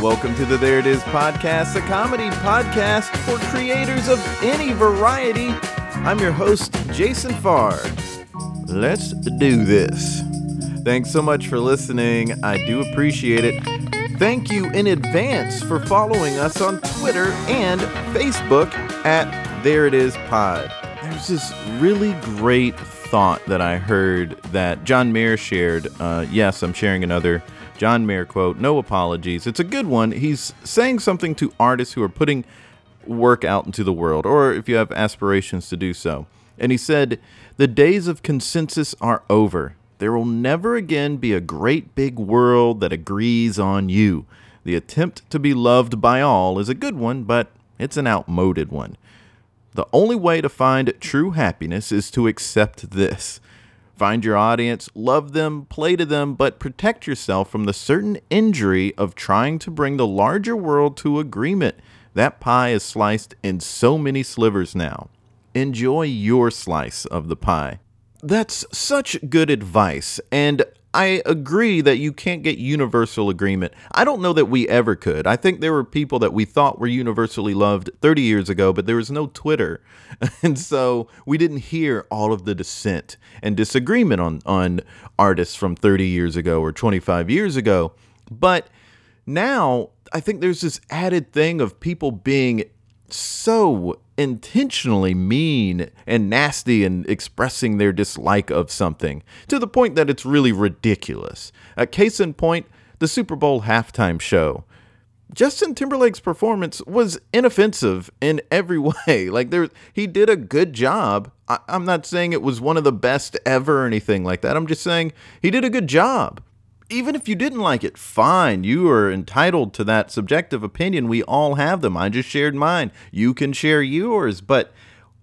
Welcome to the There It Is podcast, a comedy podcast for creators of any variety. I'm your host, Jason Farr. Let's do this. Thanks so much for listening. I do appreciate it. Thank you in advance for following us on Twitter and Facebook at There It Is Pod. There's this really great thought that I heard that John Mayer shared. Uh, yes, I'm sharing another John Mayer quote, no apologies. It's a good one. He's saying something to artists who are putting work out into the world, or if you have aspirations to do so. And he said, The days of consensus are over. There will never again be a great big world that agrees on you. The attempt to be loved by all is a good one, but it's an outmoded one. The only way to find true happiness is to accept this. Find your audience, love them, play to them, but protect yourself from the certain injury of trying to bring the larger world to agreement. That pie is sliced in so many slivers now. Enjoy your slice of the pie. That's such good advice, and I agree that you can't get universal agreement. I don't know that we ever could. I think there were people that we thought were universally loved 30 years ago, but there was no Twitter. And so we didn't hear all of the dissent and disagreement on, on artists from 30 years ago or 25 years ago. But now I think there's this added thing of people being so intentionally mean and nasty and expressing their dislike of something to the point that it's really ridiculous. A case in point, the Super Bowl halftime show. Justin Timberlake's performance was inoffensive in every way. Like there, he did a good job. I, am not saying it was one of the best ever or anything like that. I'm just saying he did a good job even if you didn't like it, fine. You are entitled to that subjective opinion. We all have them. I just shared mine. You can share yours. But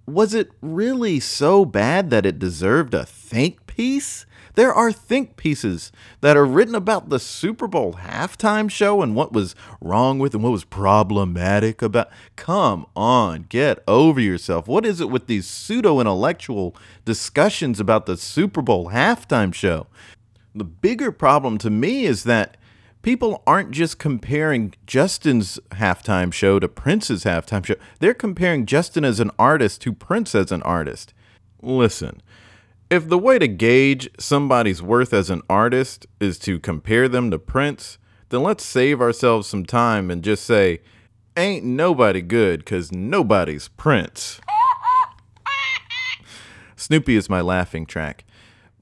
was it really so bad that it deserved a think piece? There are think pieces that are written about the Super Bowl halftime show and what was wrong with it and what was problematic about. Come on, get over yourself. What is it with these pseudo intellectual discussions about the Super Bowl halftime show? The bigger problem to me is that people aren't just comparing Justin's halftime show to Prince's halftime show. They're comparing Justin as an artist to Prince as an artist. Listen, if the way to gauge somebody's worth as an artist is to compare them to Prince, then let's save ourselves some time and just say, ain't nobody good because nobody's Prince. Snoopy is my laughing track.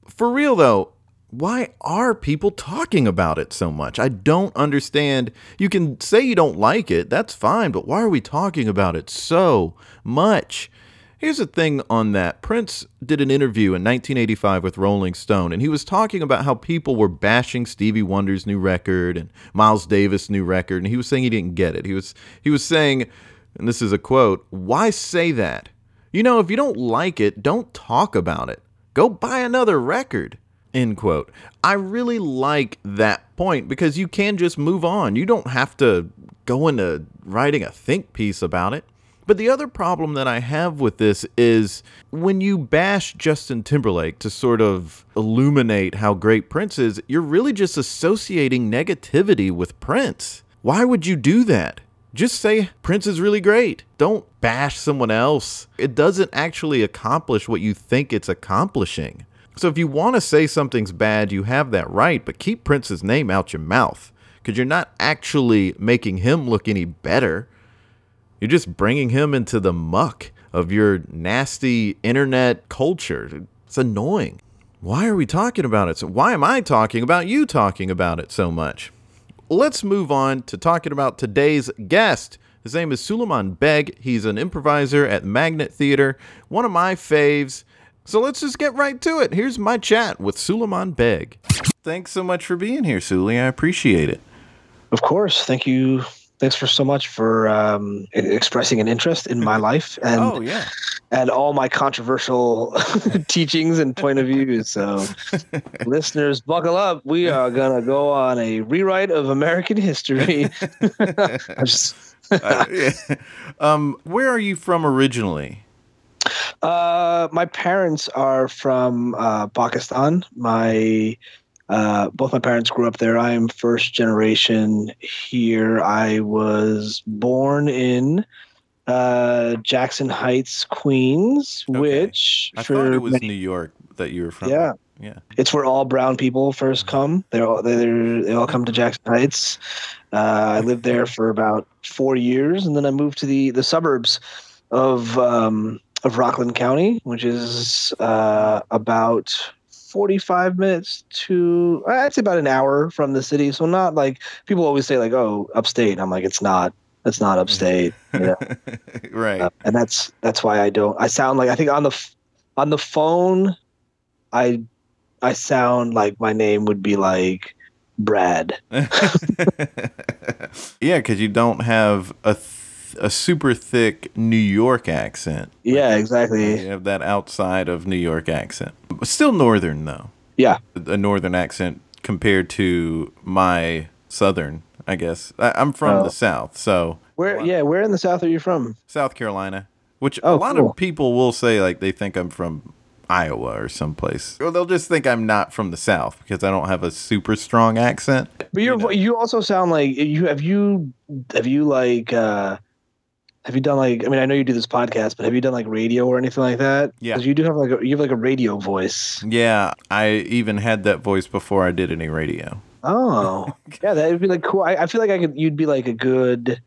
For real though, why are people talking about it so much? I don't understand. You can say you don't like it, that's fine, but why are we talking about it so much? Here's the thing on that. Prince did an interview in 1985 with Rolling Stone, and he was talking about how people were bashing Stevie Wonder's new record and Miles Davis' new record, and he was saying he didn't get it. He was he was saying, and this is a quote, "Why say that? You know, if you don't like it, don't talk about it. Go buy another record." End quote. I really like that point because you can just move on. You don't have to go into writing a think piece about it. But the other problem that I have with this is when you bash Justin Timberlake to sort of illuminate how great Prince is, you're really just associating negativity with Prince. Why would you do that? Just say Prince is really great. Don't bash someone else. It doesn't actually accomplish what you think it's accomplishing. So if you want to say something's bad, you have that right, but keep Prince's name out your mouth because you're not actually making him look any better. You're just bringing him into the muck of your nasty internet culture. It's annoying. Why are we talking about it? So why am I talking about you talking about it so much? Let's move on to talking about today's guest. His name is Suleiman Beg. He's an improviser at Magnet Theater, one of my faves. So let's just get right to it. Here's my chat with Suleiman Beg. Thanks so much for being here, Suli. I appreciate it. Of course. Thank you thanks for so much for um, expressing an interest in my life and oh yeah. and all my controversial teachings and point of views. So, listeners, buckle up. We are gonna go on a rewrite of American history. I'm just, Uh, yeah. Um, where are you from originally? Uh, my parents are from uh, Pakistan. My uh, both my parents grew up there. I am first generation here. I was born in uh, Jackson Heights, Queens, Okay. which I for thought it was many- New York that you were from. Yeah. Yeah. it's where all brown people first come. They're all they're, they all come to Jackson Heights. Uh, I lived there for about four years, and then I moved to the the suburbs of um, of Rockland County, which is uh, about forty five minutes to I'd say about an hour from the city. So not like people always say like oh upstate. I'm like it's not. It's not upstate. you know? right. Uh, and that's that's why I don't. I sound like I think on the f- on the phone, I I sound like my name would be like Brad. yeah, because you don't have a th- a super thick New York accent. Yeah, exactly. You have that outside of New York accent. Still northern though. Yeah. A northern accent compared to my southern, I guess. I- I'm from Oh. the south, so Where? Yeah, where in the South are you from? South Carolina, which Oh, a lot cool. of people will say like they think I'm from Iowa or someplace. Or they'll just think I'm not from the South because I don't have a super strong accent. But you're know. you also sound like you have you have you like uh have you done like I mean I know you do this podcast, but have you done like radio or anything like that? Yeah. Because you do have like a, you have like a radio voice. Yeah, I even had that voice before I did any radio. Oh, yeah, that would be like cool. I, I feel like I could. You'd be like a good.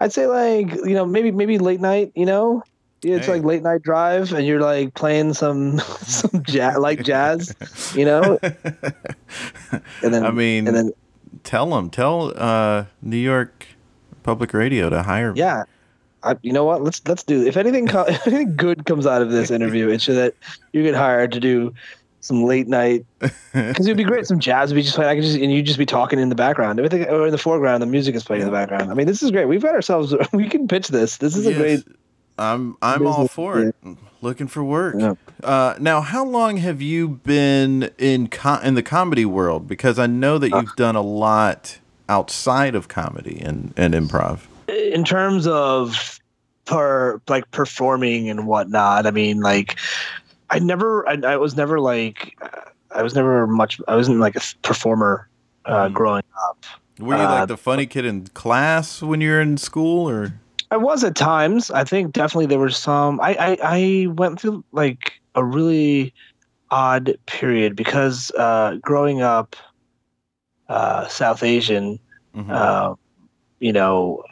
I'd say like you know maybe maybe late night. You know, it's Hey. like late night drive, and you're like playing some some jazz like jazz. You know, and then I mean, and then tell them, tell uh, New York Public Radio to hire yeah. I, you know what? Let's let's do. If anything, co- if anything good comes out of this interview, it's so that you get hired to do some late night because it'd be great. Some jazz would be just playing. I could just and you'd just be talking in the background. Everything or in the foreground, the music is playing in the background. I mean, this is great. We've got ourselves. We can pitch this. This is a great. I'm I'm all for it. Looking for work. Yeah. Uh, now, how long have you been in co- in the comedy world? Because I know that you've done a lot outside of comedy and, and improv. In terms of per like performing and whatnot. I mean, like I never. I, I was never like. uh, I was never much. I wasn't like a performer uh, Mm. growing up. Were you Uh, like the funny kid in class when you were in school, or I was at times. I think definitely there were some. I I, I went through like a really odd period because uh, growing up uh, South Asian, Mhm. uh, you know,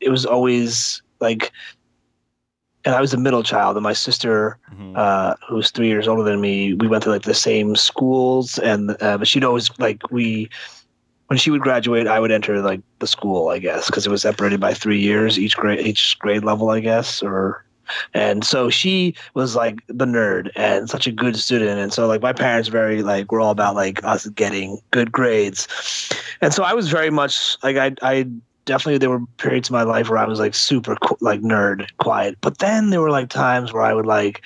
it was always like, and I was a middle child, and my sister, Mhm. uh, who's three years older than me, we went to like the same schools, and uh, but she'd always like we. When she would graduate, I would enter like the school, I guess, because it was separated by three years each grade, each grade level, I guess, or and so she was like the nerd and such a good student. And so like my parents very like were all about like us getting good grades. And so I was very much like I I definitely there were periods in my life where I was like super like nerd quiet. But then there were like times where I would like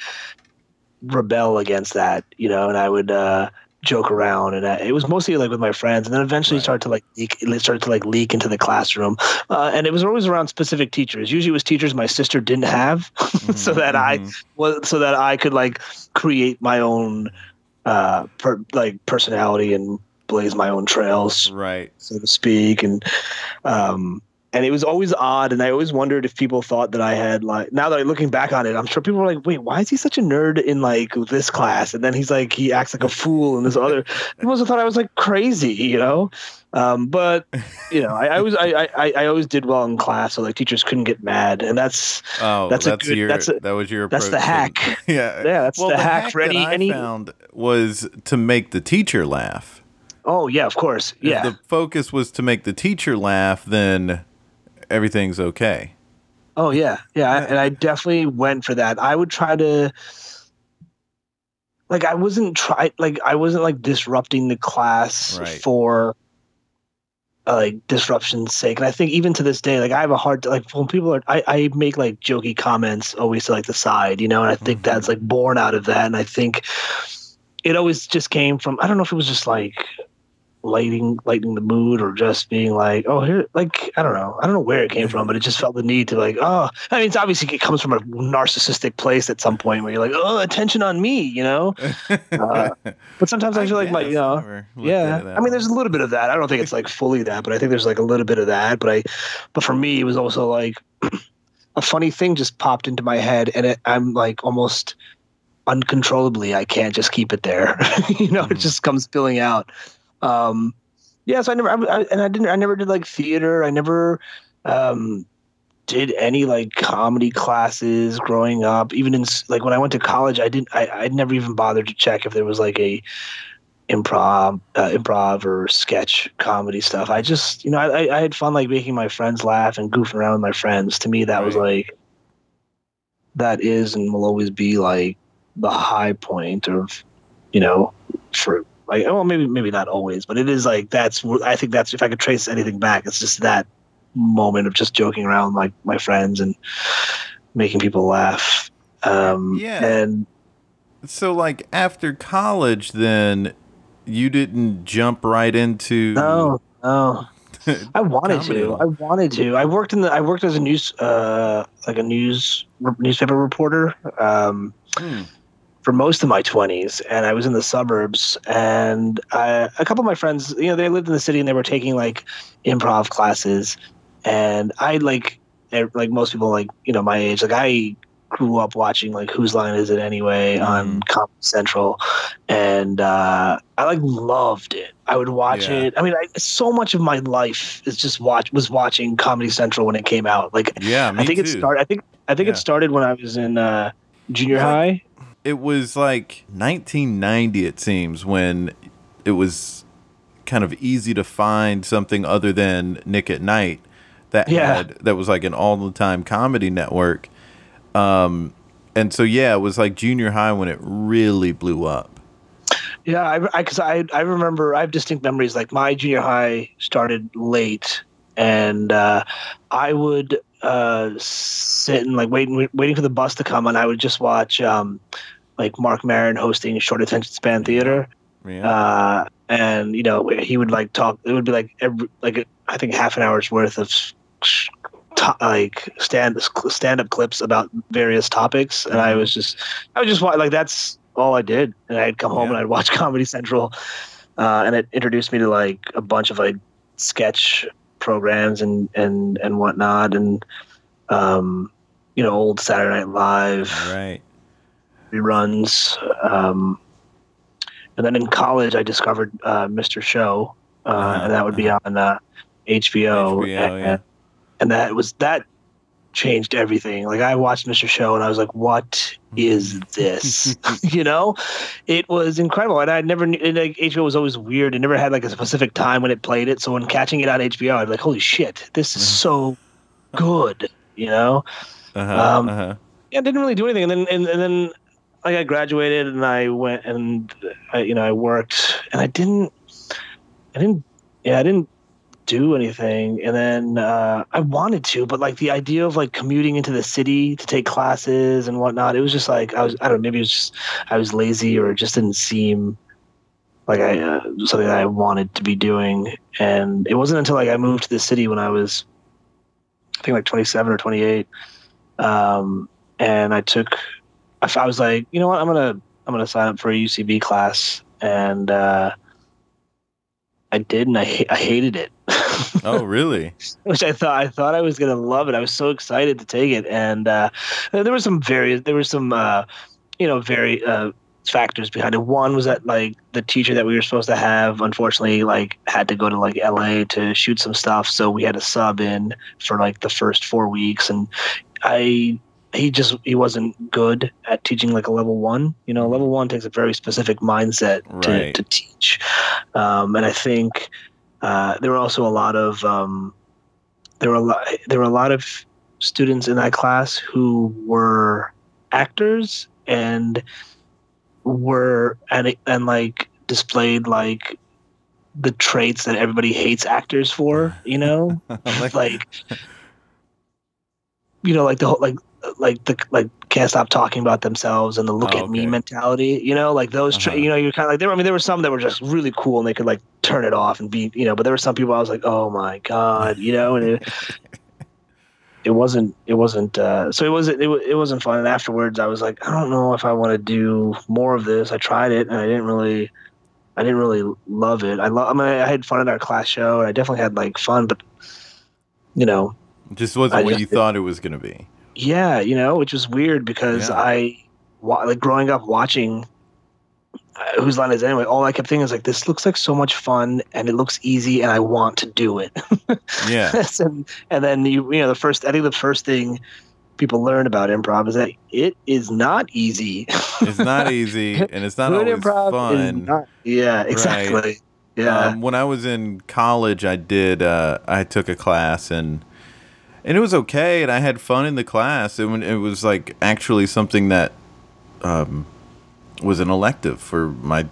rebel against that, you know, and I would uh joke around and I, it was mostly like with my friends and then eventually Right. started to like leak it started to like leak into the classroom uh, and it was always around specific teachers usually it was teachers my sister didn't have so Mhm, that I mhm. was so that I could like create my own uh per, like personality and blaze my own trails right. so to speak. And um and it was always odd. And I always wondered if people thought that I had like now that I'm looking back on it I'm sure people were like wait why is he such a nerd in like this class? And then he's like he acts like a fool in this other. People also thought I was like crazy you know? Um but you know I, I was I, I I always did well in class so like teachers couldn't get mad. And that's Oh, That's that's, a good- your that's a- that was your that's the approach to- hack. yeah, Yeah, that's well, the the hack for that any- I any- found was to make the teacher laugh. Oh yeah of course If yeah the focus was to make the teacher laugh, then everything's okay. Oh yeah, yeah, I- and I definitely went for that. I would try to, like, I wasn't try like I wasn't like disrupting the class Right. for uh, like disruption's sake. And I think even to this day, like I have a hard like when people are I, I make like jokey comments always to like the side, you know, and I think Mm-hmm. that's like born out of that. And I think it always just came from I don't know if it was just like lighting lightening the mood or just being like oh here like i don't know. I don't know where it came from but it just felt the need to like oh i mean it's obviously it comes from a narcissistic place at some point where you're like oh attention on me you know? Uh, but sometimes i, feel like my you know never looked at yeah i mean there's a little bit of that. I don't think it's like fully that but i think there's like a little bit of that but i but for me it was also like a funny thing just popped into my head and it, i'm like almost uncontrollably i can't just keep it there. You know it Mhm. just comes spilling out um yeah so i never I, I, and i didn't i never did like theater. I never um did any like comedy classes growing up. Even in like when i went to college i didn't i i never even bothered to check if there was like a improv uh, improv or sketch comedy stuff. I just you know I, I I had fun like making my friends laugh and goofing around with my friends. To me that was like that is and will always be like the high point of you know for like well maybe maybe not always but it is like that's i think that's if i could trace anything back it's just that moment of just joking around like my my friends and making people laugh um Yeah. and So, like after college, then you didn't jump right into no no I wanted Comedy. to. I wanted to. I worked in the. I worked as a news, uh, like a news newspaper reporter, um, Hmm. For most of my twenties, and I was in the suburbs. And I, a couple of my friends, you know, they lived in the city and they were taking like improv classes, and I like, like most people, like you know, my age, like I grew up watching like Whose Line Is It Anyway on Comedy Central, and uh, I like loved it. I would watch Yeah. it. I mean, I, so much of my life is just watch was watching Comedy Central when it came out. Like Yeah, I think too. it started. I think I think Yeah. it started when I was in uh, junior like- high. It was like 1990, it seems, when it was kind of easy to find something other than Nick at Nite that Yeah. had that was like an all the time comedy network. Um, and so yeah, it was like junior high when it really blew up. Yeah, I because I, I remember I have distinct memories. Like my junior high started late, and uh, I would uh, sit and like waiting waiting for the bus to come, and I would just watch um, like Marc Maron hosting Short Attention Span Theater. Yeah. uh, and you know he would like talk. It would be like every like I think half an hour's worth of to, like stand stand up clips about various topics, and I was just I was just like that's all I did, and I'd come home Yeah. and I'd watch Comedy Central, uh, and it introduced me to like a bunch of like sketch programs and and and whatnot, and um, you know old Saturday Night Live right. Reruns. Um, and then in college, I discovered uh, Mr. Show, uh, Uh-huh, and that would be on uh, HBO. HBO, and, yeah. and that was that changed everything. Like I watched Mr. Show, and I was like, "What is this?" you know, it was incredible, and I never knew. Like, HBO was always weird. It never had like a specific time when it played it. So when catching it on HBO, I'd be like, "Holy shit, this is so good!" You know. Uh-huh, Um, uh-huh. yeah, didn't really do anything, and then and, and then like I graduated and I went and I, you know I worked and I didn't I didn't yeah I didn't do anything. And then uh, I wanted to but like the idea of like commuting into the city to take classes and whatnot it was just like I was I don't know maybe it was just I was lazy or it just didn't seem like I uh, something that I wanted to be doing. And it wasn't until like I moved to the city when I was I think like 27 or 28 um, and I took I, I was like you know what? I'm gonna I'm gonna sign up for a UCB class. And uh, I did and I, ha- I hated it. Oh, really? which I thought I thought I was gonna love it. I was so excited to take it. And uh, there were some various there were some uh, you know very uh, factors behind it. One was that like the teacher that we were supposed to have unfortunately like had to go to like LA to shoot some stuff. So we had a sub in for like the first four weeks. And I he just he wasn't good at teaching like a level one. You know, level one takes a very specific mindset to, to teach, um, and I think uh, there were also a lot of um, there were a lot there were a lot of students in that class who were actors and were and and like displayed like the traits that everybody hates actors for. You know, Like- like you know, like the whole like like the like can't stop talking about themselves and the look Oh, at me mentality. You know, like those. Tra- Uh-huh. you know, you're kind of like there. I mean, there were some that were just really cool and they could like turn it off and be. You know, but there were some people I was like, oh my god, you know, and it. It wasn't. It wasn't. Uh, so it wasn't. It, it wasn't fun. And afterwards, I was like, I don't know if I want to do more of this. I tried it, and I didn't really. I didn't really love it. I love. I mean, I had fun at our class show, and I definitely had like fun, but you know, just wasn't I what just- you thought it was going to be. Yeah, you know, which was weird because Yeah. I, like growing up watching uh, Whose Line Is It Anyway, all I kept thinking is like, this looks like so much fun and it looks easy and I want to do it. Yeah. and, and then you, you know, the first, I think the first thing people learn about improv is that it is not easy. It's not easy and it's not Good always fun. not- yeah, exactly. Yeah. Um, when I was in college, I did. Uh, I took a class and and it was okay, and I had fun in the class. It, it was like actually something that um, was an elective for my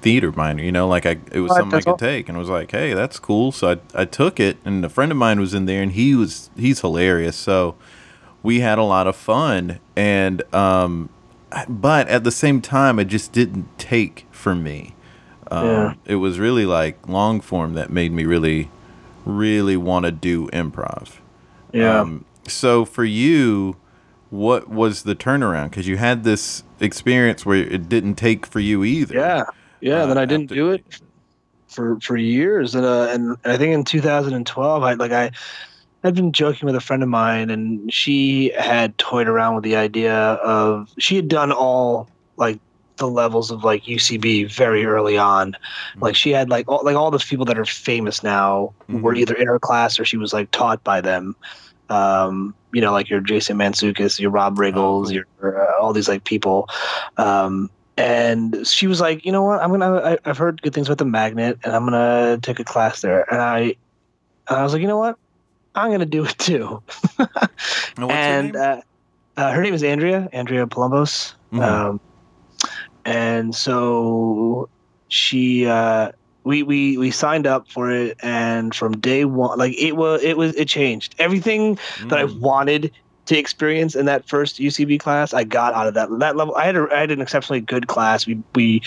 theater minor. You know, like I it was something I could take, and I was like, hey, that's cool. So I I took it, and a friend of mine was in there, and he was he's hilarious. So we had a lot of fun, and um, but at the same time, it just didn't take for me. Um, Yeah. It was really like long form that made me really, really want to do improv. Yeah. Um, so for you, what was the turnaround? Because you had this experience where it didn't take for you either. yeah. Yeah. uh, then I didn't after- do it for for years and uh and I think in 2012 I like I I'd been joking with a friend of mine and she had toyed around with the idea of she had done all like the levels of like UCB very early on like she had like all, like all the people that are famous now were Mhm. either in her class or she was like taught by them um you know like your Jason Mantzoukas your Rob Riggles cool. your uh, all these like people um and she was like, you know what? I'm gonna. I, I've heard good things about the magnet, and I'm gonna take a class there. And I, and I was like, you know what? I'm gonna do it too. And her name? uh, uh, her name is Andrea, Andrea Palumbos. Mhm. Um, and so she, uh, we we we signed up for it, and from day one, like it was, it was, it changed everything that I Mm. wanted to experience in that first UCB class. I got out of that that level. I had a, I had an exceptionally good class. We we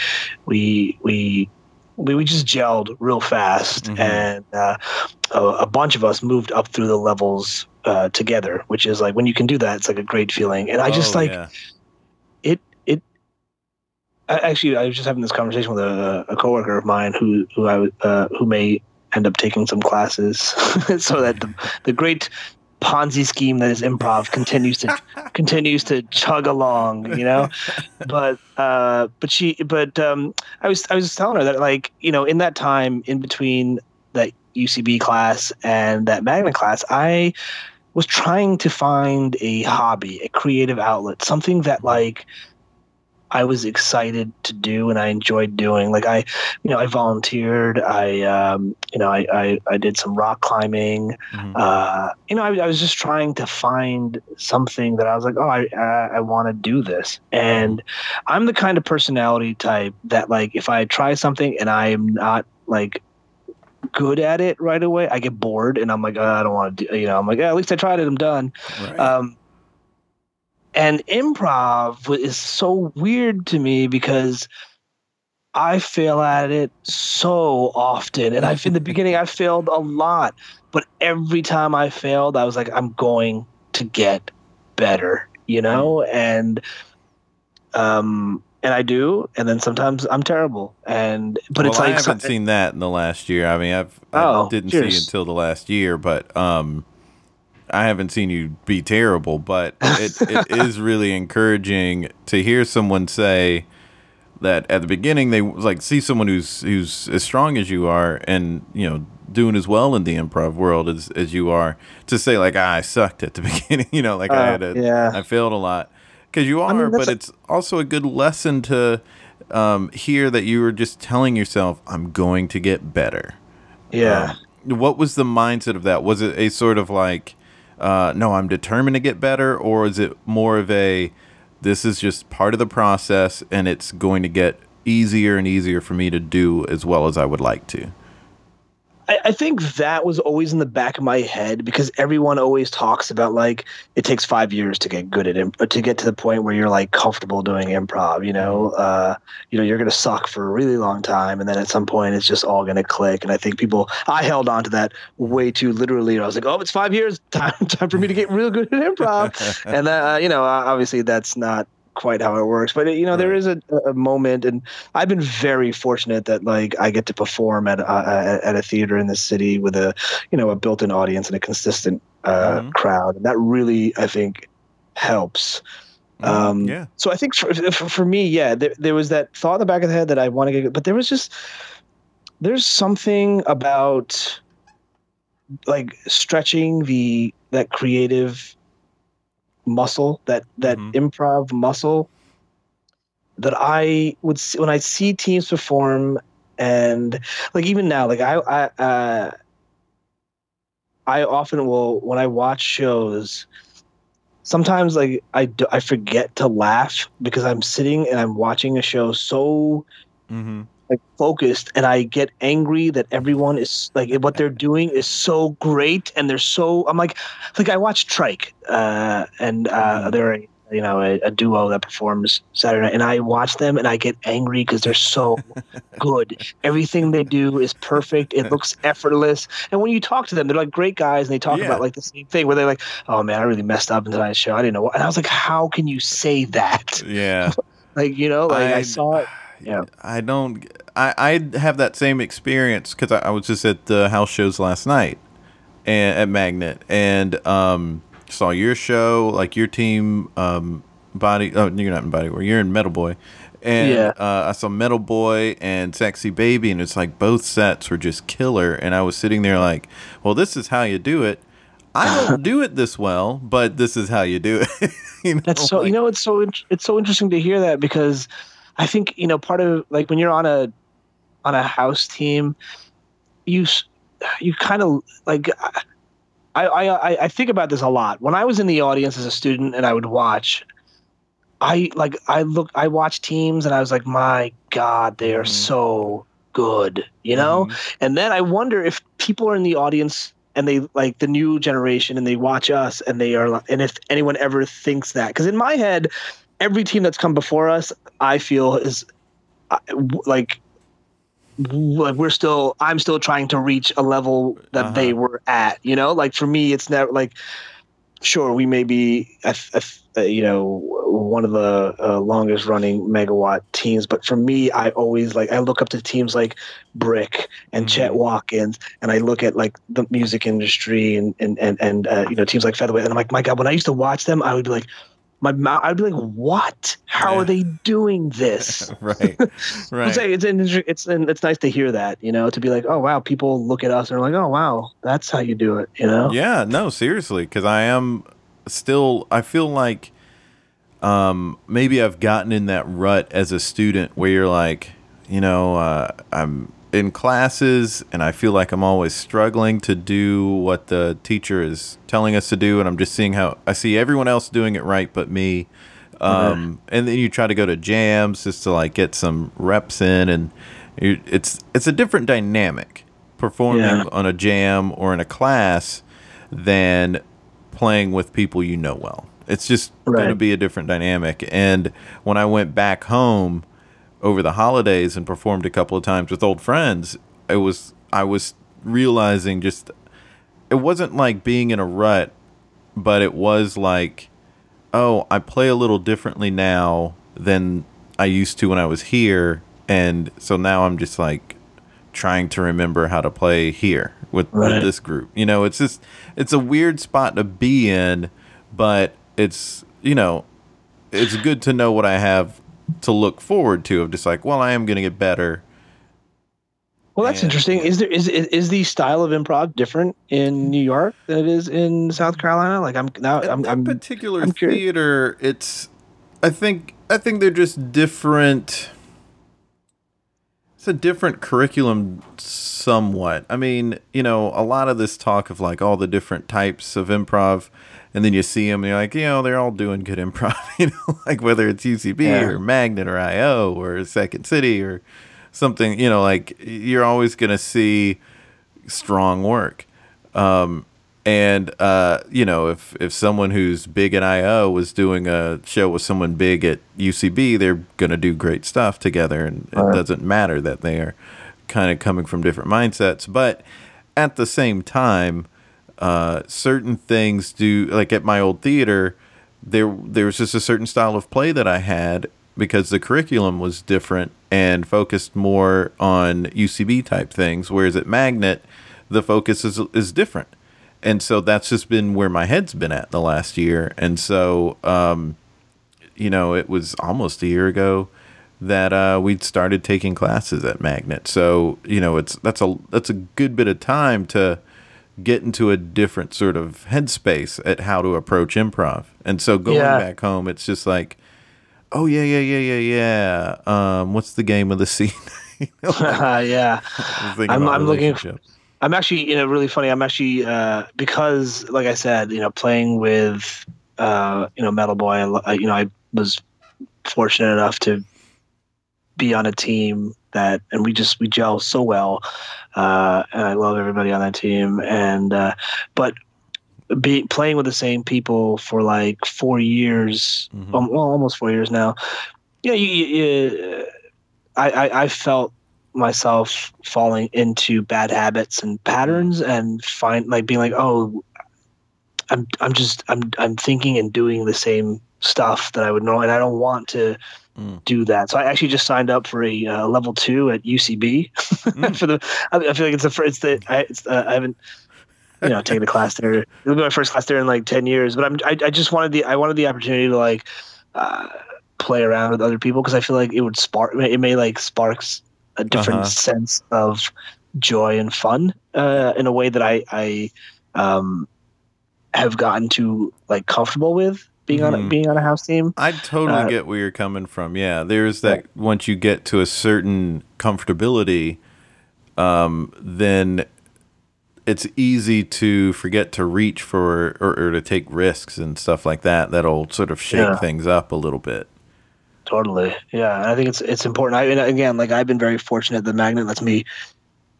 we we. We, we just gelled real fast, Mhm. and uh, a, a bunch of us moved up through the levels uh, together, which is like when you can do that, it's like a great feeling. And I just Oh, like yeah. Actually, I was just having this conversation with a, a coworker of mine who who I uh, who may end up taking some classes, so that the the great Ponzi scheme that is improv continues to continues to chug along, you know. But uh, but she but um, I was I was telling her that like you know in that time in between that UCB class and that magnet class, I was trying to find a hobby, a creative outlet, something that like I was excited to do and I enjoyed doing. Like I, you know, I volunteered. I, um, you know, I, I, I did some rock climbing. Mhm. Uh, you know, I, I was just trying to find something that I was like, oh, I, I, I want to do this. And I'm the kind of personality type that, like, if I try something and I am not like good at it right away, I get bored and I'm like, oh, I don't want to do. You know, I'm like, yeah, at least I tried it. I'm done. Right. Um, and improv is so weird to me because I fail at it so often. And I've in the beginning I failed a lot, but every time I failed, I was like, I'm going to get better, you know? And um and I do, and then sometimes I'm terrible. And but well, it's like I haven't so- seen that in the last year. I mean, I've I Oh, didn't see cheers. it until the last year, but um, I haven't seen you be terrible. But it, it is really encouraging to hear someone say that at the beginning they like see someone who's who's as strong as you are, and you know doing as well in the improv world as as you are. To say like ah, I sucked at the beginning, you know, like I Oh, had a yeah. I failed a lot because you are, mean, but a- it's also a good lesson to um, hear that you were just telling yourself, "I'm going to get better." yeah. Um, what was the mindset of that? Was it a sort of like, uh, "No, I'm determined to get better," or is it more of a, "This is just part of the process, and it's going to get easier and easier for me to do as well as I would like to"? I, I think that was always in the back of my head because everyone always talks about like it takes five years to get good at imp- to get to the point where you're like comfortable doing improv. You know, uh, you know, you're gonna suck for a really long time, and then at some point it's just all gonna click. And I think people, I held on to that way too literally. I was like, oh, it's five years, time time for me to get real good at improv. and uh, you know, obviously that's not quite how it works but you know there is a, a moment and i've been very fortunate that like i get to perform at uh, at a theater in the city with a you know a built-in audience and a consistent uh, mm-hmm. crowd and that really i think helps mm-hmm. um, yeah. So I think for, for me, yeah, there, there was that thought in the back of the head that I want to get, but there was just there's something about like stretching the that creative muscle, that that mm-hmm. improv muscle that I would see when I see teams perform and like even now, like I I uh, I often will when I watch shows. Sometimes like I do, I forget to laugh because I'm sitting and I'm watching a show so mm-hmm like focused and I get angry that everyone is like what they're doing is so great and they're so I'm like like I watched Trike uh, and uh, mm-hmm. they're a, you know a, a, duo that performs Saturday night and I watch them and I get angry because they're so good. Everything they do is perfect. It looks effortless. And when you talk to them they're like great guys and they talk yeah. about like the same thing where they're like oh man I really messed up in tonight's show. I didn't know what and I was like how can you say that? Yeah. Like you know like I, I saw it yeah i don't i i have that same experience because I, I, was just at the house shows last night and at magnet and um saw your show like your team um body oh you're not in body where you're in metal boy and yeah. uh, I saw Metal Boy and Sexy Baby, and it's like both sets were just killer. And I was sitting there like, well, this is how you do it. I don't do it this well, but this is how you do it. you know? That's so. Like, you know, it's so it's so interesting to hear that because I think you know part of like when you're on a on a house team, you you kind of like. I, I I think about this a lot. When I was in the audience as a student and I would watch, I like I look I watch teams and I was like, my God, they are mm. so good, you know? Mm. And then I wonder if people are in the audience and they like the new generation and they watch us and they are and if anyone ever thinks that because in my head every team that's come before us, I feel is like like we're still I'm still trying to reach a level that uh-huh. they were at. You know, like for me, it's never like sure we may be a, a, a, you know one of the uh, longest running megawatt teams but for me i always like i look up to teams like brick and mm-hmm. chet watkins and i look at like the music industry and and and, and uh, you know teams like featherweight and i'm like my god when i used to watch them i would be like my mouth i'd be like what? How yeah. are they doing this? Right right. it's it's it's it's nice to hear that you know to be like oh wow people look at us and are like oh wow that's how you do it you know? Yeah no seriously because i am still i feel like um maybe i've gotten in that rut as a student where you're like you know uh, i'm in classes and I feel like I'm always struggling to do what the teacher is telling us to do and I'm just seeing how I see everyone else doing it right but me um, and then you try to go to jams just to like get some reps in and it's it's a different dynamic performing yeah. on a jam or in a class than playing with people you know well it's just right. going to be a different dynamic and when I went back home over the holidays and performed a couple of times with old friends, it was I was realizing just it wasn't like being in a rut, but it was like, oh, I play a little differently now than I used to when I was here, and so now I'm just like trying to remember how to play here with, right. with this group. You know, it's just it's a weird spot to be in, but it's you know, it's good to know what I have to look forward to of just like, well, I am going to get better. Well, that's and, interesting. Is there is is the style of improv different in New York than it is in South Carolina? Like I'm now I'm, that I'm particular I'm theater. It's I think I think they're just different. It's a different curriculum, somewhat. I mean, you know, a lot of this talk of like all the different types of improv and then you see them and you're like, you know, they're all doing good improv, you know, like whether it's UCB yeah. or Magnet or IO or Second City or something, you know, like you're always going to see strong work. Um, and uh, you know, if if someone who's big at IO was doing a show with someone big at UCB, they're gonna do great stuff together, and it doesn't matter that they are kind of coming from different mindsets. But at the same time, uh, certain things do like at my old theater, there there was just a certain style of play that I had because the curriculum was different and focused more on UCB type things, whereas at Magnet, the focus is is different. And so that's just been where my head's been at the last year. And so um, you know it was almost a year ago that uh, we'd started taking classes at magnet. So you know it's that's a that's a good bit of time to get into a different sort of headspace at how to approach improv and so going Yeah. back home it's just like oh yeah yeah yeah yeah yeah um, what's the game of the scene You know, like, yeah. Was thinking I'm- I'm looking-. I'm actually, you know, really funny. I'm actually uh, because, like I said, you know, playing with, uh, you know, Metal Boy. I- you know, I was fortunate enough to be on a team that, and we just we gel so well, uh, and I love everybody on that team. And uh, but be playing with the same people for like four years, Mhm. um, well, almost four years now. Yeah, you, you, you, I, I I felt myself falling into bad habits and patterns and find like being like oh i'm i'm just i'm i'm thinking and doing the same stuff that i would know and i don't want to Mm. do that so i actually just signed up for a uh, level 2 at ucb Mm. for the I, I feel like it's the first that i it's, uh, i haven't you know taken a class there it'll be my first class there in like 10 years but i'm i, I just wanted the i wanted the opportunity to like uh play around with other people because i feel like it would spark it may like sparks a different Uh-huh. sense of joy and fun uh, in a way that I I um, have gotten to like comfortable with being on a, Mhm. being on a house team. I totally Uh, get where you're coming from. Yeah, there's that once you get to a certain comfortability, um, then it's easy to forget to reach for or, or to take risks and stuff like that. That'll sort of shake Yeah. things up a little bit. Totally, yeah. And I think it's it's important. I and again, like I've been very fortunate. The magnet lets me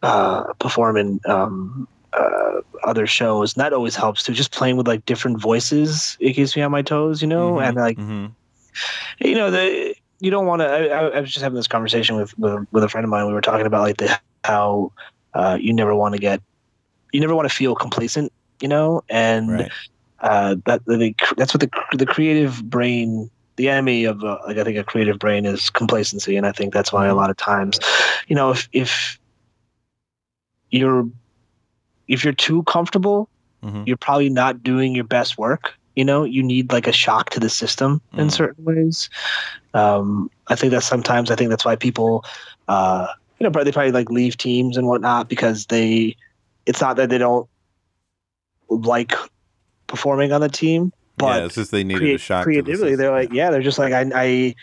uh, perform in um, uh, other shows, and that always helps too. Just playing with like different voices, it keeps me on my toes, you know. And like hmm you know the you don't want to I, I I was just having this conversation with, with with a friend of mine we were talking about like the how uh, you never want to get you never want to feel complacent you know and Right. uh, that the, that's what the the creative brain the enemy of uh, like I think a creative brain is complacency and I think that's why a lot of times you know if if you're if you're too comfortable hmm you're probably not doing your best work. You know, you need like a shock to the system in Mm. certain ways. Um, I think that sometimes I think that's why people, uh, you know, probably they probably like leave teams and whatnot because they. It's not that they don't like performing on the team, yeah, but it's just they needed create, a shock. to the creatively, they're like, yeah, they're just like, I, I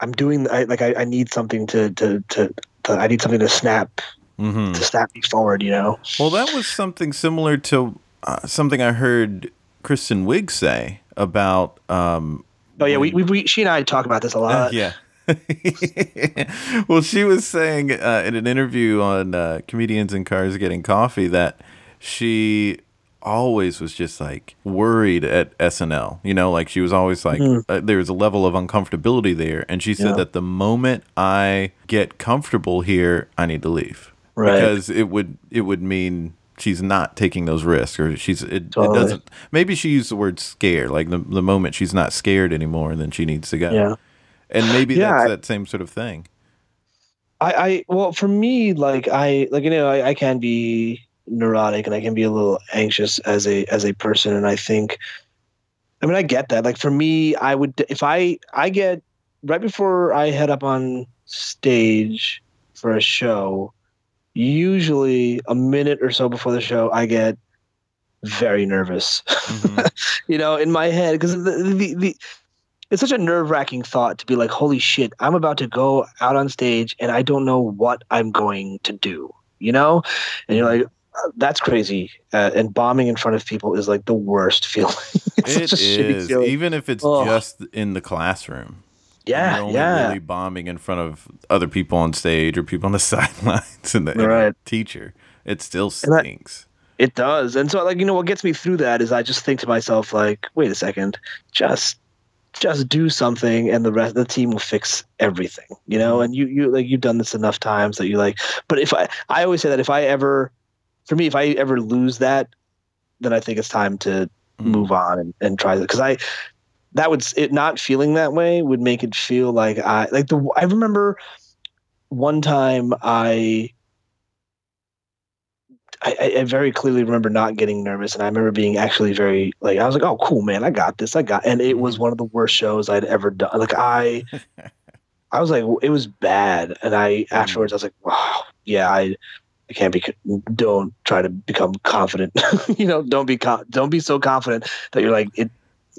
I'm doing, I, like, I, I need something to, to, to, to, I need something to snap, Mhm. to snap me forward, you know? Well, that was something similar to uh, something I heard Kristen Wiig say about. Um, Oh yeah, we, we, we, she and I talk about this a lot. yeah. well, she was saying uh, in an interview on uh, Comedians in Cars Getting Coffee that she always was just like worried at SNL. You know, like she was always like, Mhm. uh, there was a level of uncomfortability there. And she said Yeah. that the moment I get comfortable here, I need to leave. Right. Because it would it would mean she's not taking those risks or she's it, it doesn't maybe she used the word scared like the, the moment she's not scared anymore then she needs to go Yeah. and maybe Yeah, that's I- that same sort of thing. I, I well for me like I like you know I, I can be neurotic and I can be a little anxious as a as a person and I think I mean I get that like for me I would if I I get right before I head up on stage for a show usually a minute or so before the show I get very nervous Mhm. you know, in my head because the, the, the it's such a nerve wracking thought to be like, holy shit, I'm about to go out on stage and I don't know what I'm going to do, you know, and you're like, "Uh, that's crazy. Uh, and bombing in front of people is like the worst feeling. it's It such a is feeling. even if it's Ugh. just in the classroom. Yeah, You're only yeah, really bombing in front of other people on stage or people on the sidelines and the, and the Right. teacher. it still stinks. It does. And so like you know what gets me through that is I just think to myself like, wait a second, just just do something and the rest of the team will fix everything. You know, and you you like you've done this enough times that you like but if I I always say that if I ever for me if I ever lose that then I think it's time to Mm. move on and, and try it because I that would it not feeling that way would make it feel like I like the I remember one time I I, I- I very clearly remember not getting nervous, and I remember being actually very like I was like, "Oh, cool, man, I got this, I got." And it was mm-hmm. one of the worst shows I'd ever done. Like I, I was like, it was bad, and I mm-hmm. afterwards I was like, "Wow, yeah, I, I can't be. Don't try to become confident. you know, don't be con- don't be so confident that you're like it.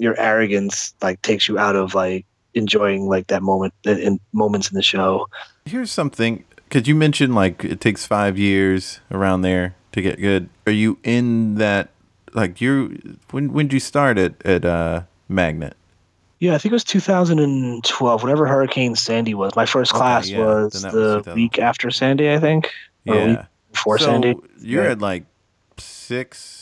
Your arrogance like takes you out of like enjoying like that moment in, in moments in the show. Here's something because you mentioned like it takes five years around there to get good. Are you in that? Like you, when when did you start at at uh, Magnet? Yeah, I think it was 2012. Whenever Hurricane Sandy was, my first Okay, class yeah, was that was the week after Sandy, I think, Or Yeah, before so Sandy. you're Yeah. at like six,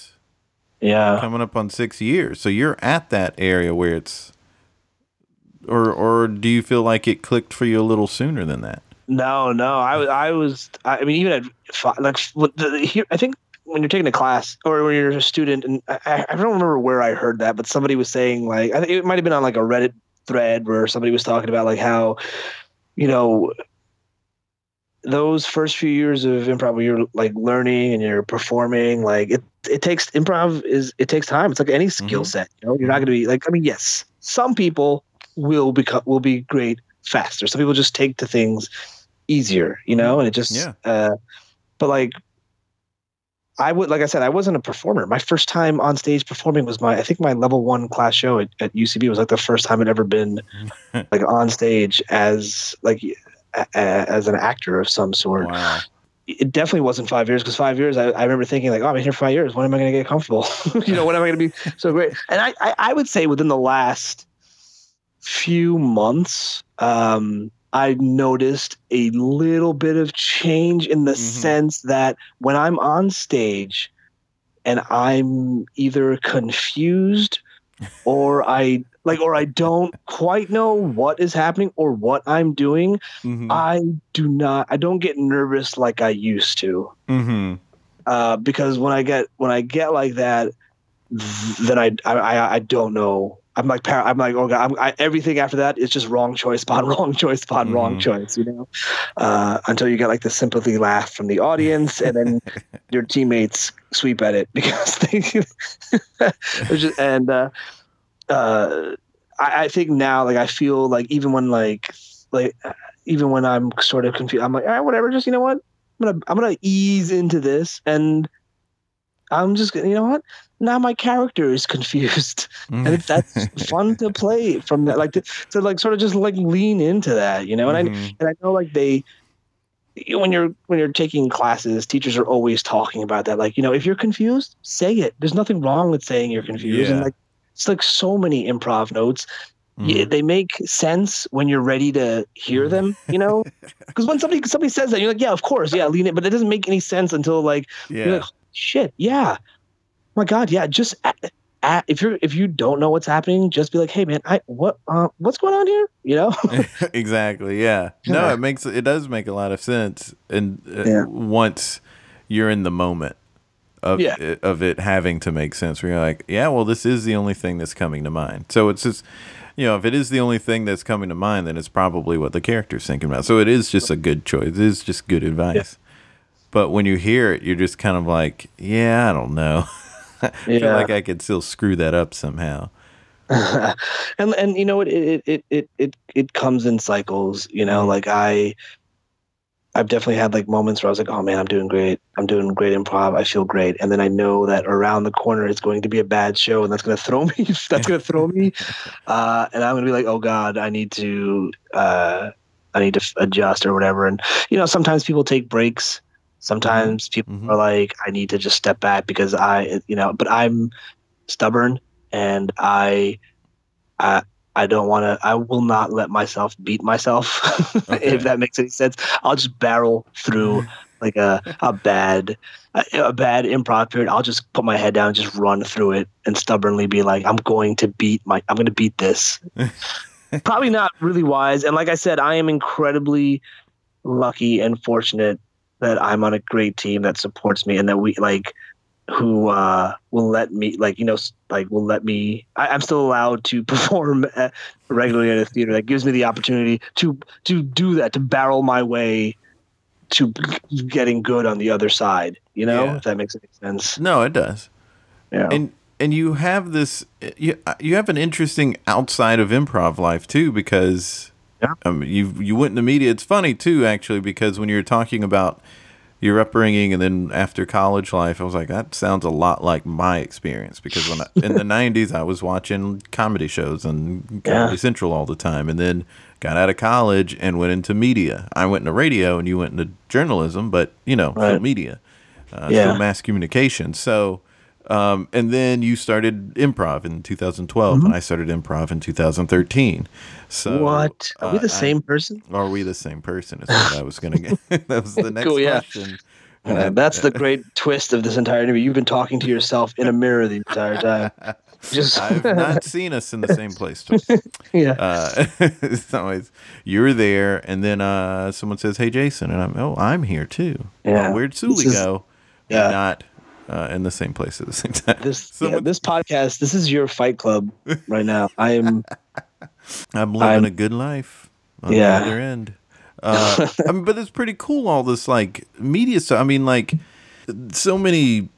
Yeah, coming up on six years. So you're at that area where it's, or or do you feel like it clicked for you a little sooner than that? no, no, I was, I was, I mean, even at fi- like here, I think when you're taking a class or when you're a student, and I, I don't remember where I heard that, but somebody was saying like, I think it might have been on like a Reddit thread where somebody was talking about like how, you know, those first few years of improv where you're like learning and you're performing like it it takes improv is it takes time it's like any skill Mhm. set you know you're not going to be like i mean yes some people will become will be great faster some people just take to things easier you know and it just Yeah. uh but like i would like i said i wasn't a performer my first time on stage performing was my i think my level one class show at, at ucb was like the first time i'd ever been like on stage as like a, a- as an actor of some sort Wow. It definitely wasn't five years because five years I, I remember thinking like oh i've been here for five years. When am i going to get comfortable? You know when am i going to be so great? And I, I i would say within the last few months um i noticed a little bit of change in the Mhm. sense that when i'm on stage and i'm either confused or i like or i don't quite know what is happening or what i'm doing Mhm. I do not. I don't get nervous like I used to. Mhm. Uh, because when I get when I get like that, then I I I, don't know. I'm like par- I'm like oh god. I'm, I, everything after that is just wrong choice spot, wrong choice spot, wrong Mhm. choice. You know, uh, until you get like the sympathy laugh from the audience, and then your teammates sweep at it because they just, and uh, uh, I, I think now like I feel like even when like like even when I'm sort of confused, I'm like, all right, whatever. Just you know what, I'm gonna I'm gonna ease into this, and I'm just gonna you know what. Now my character is confused, and it, that's fun to play from that. Like to, to like sort of just like lean into that, you know. And I Mhm. and I know like they when you're when you're taking classes, teachers are always talking about that. Like, you know, if you're confused, say it. There's nothing wrong with saying you're confused. And like it's like so many improv notes. Mhm. they make sense when you're ready to hear them, you know? Because when somebody somebody says that, you're like, yeah, of course, yeah, lean in. But it doesn't make any sense until like you're yeah. like, shit, yeah. my God, yeah. Just a a if you're if you don't know what's happening, just be like, hey man, I what uh, what's going on here? You know? exactly. Yeah. No, it makes it does make a lot of sense, and uh, Yeah. once you're in the moment of Yeah. it, of it having to make sense, where you're like, yeah, well, this is the only thing that's coming to mind. So it's just, you know, if it is the only thing that's coming to mind, then it's probably what the character's thinking about. So it is just a good choice. It is just good advice. But when you hear it, you're just kind of like, yeah, I don't know. I feel like I could still screw that up somehow. and and you know what it it it it it comes in cycles you know Mhm. like i i've definitely had like moments where i was like oh man i'm doing great. I'm doing great improv. I feel great. And then i know that around the corner it's going to be a bad show and that's going to throw me that's going to throw me. Uh and i'm going to be like oh god i need to uh i need to adjust or whatever. And you know sometimes people take breaks. Sometimes people Mhm. are like i need to just step back because i you know but i'm stubborn and i i i don't want to i will not let myself beat myself Okay. if that makes any sense i'll just barrel through like a a bad a, a bad improv period, I'll just put my head down and just run through it and stubbornly be like, I'm going to beat my I'm going to beat this. Probably not really wise. And like I said, I am incredibly lucky and fortunate that I'm on a great team that supports me and that we like who uh, will let me like you know like will let me I, am still allowed to perform at, regularly at a theater. That gives me the opportunity to to do that to barrel my way to getting good on the other side you know? Yeah. if that makes any sense. No it does. Yeah. And and you have this you, you have an interesting outside of improv life too because yeah. um, you you went in the media. It's funny too actually because when you're talking about your upbringing and then after college life, I was like, that sounds a lot like my experience because when I, in the '90s I was watching comedy shows and Comedy yeah. Central all the time, and then got out of college and went into media. I went into radio, and you went into journalism, but you know, right. media, uh, yeah. mass communication. So um, and then you started improv in 2012, mm-hmm. and I started improv in 2013. So what? Are uh, we the same I, person? Are we the same person? Is what I was going to get. that was the next cool, yeah. question. Uh, that's the great twist of this entire interview. You've been talking to yourself in a mirror the entire time. Just I've not seen us in the same place. Yeah. Uh, it's always you're there, and then uh, someone says, "Hey, Jason," and I'm, "Oh, I'm here too." Yeah. where'd Sully go? Yeah. Not uh, in the same place at the same time. This Someone, yeah, this podcast, this is your fight club right now. I am. I'm living I'm, a good life on yeah. the other end. Uh, I mean, but it's pretty cool. All this like media stuff. I mean, like so many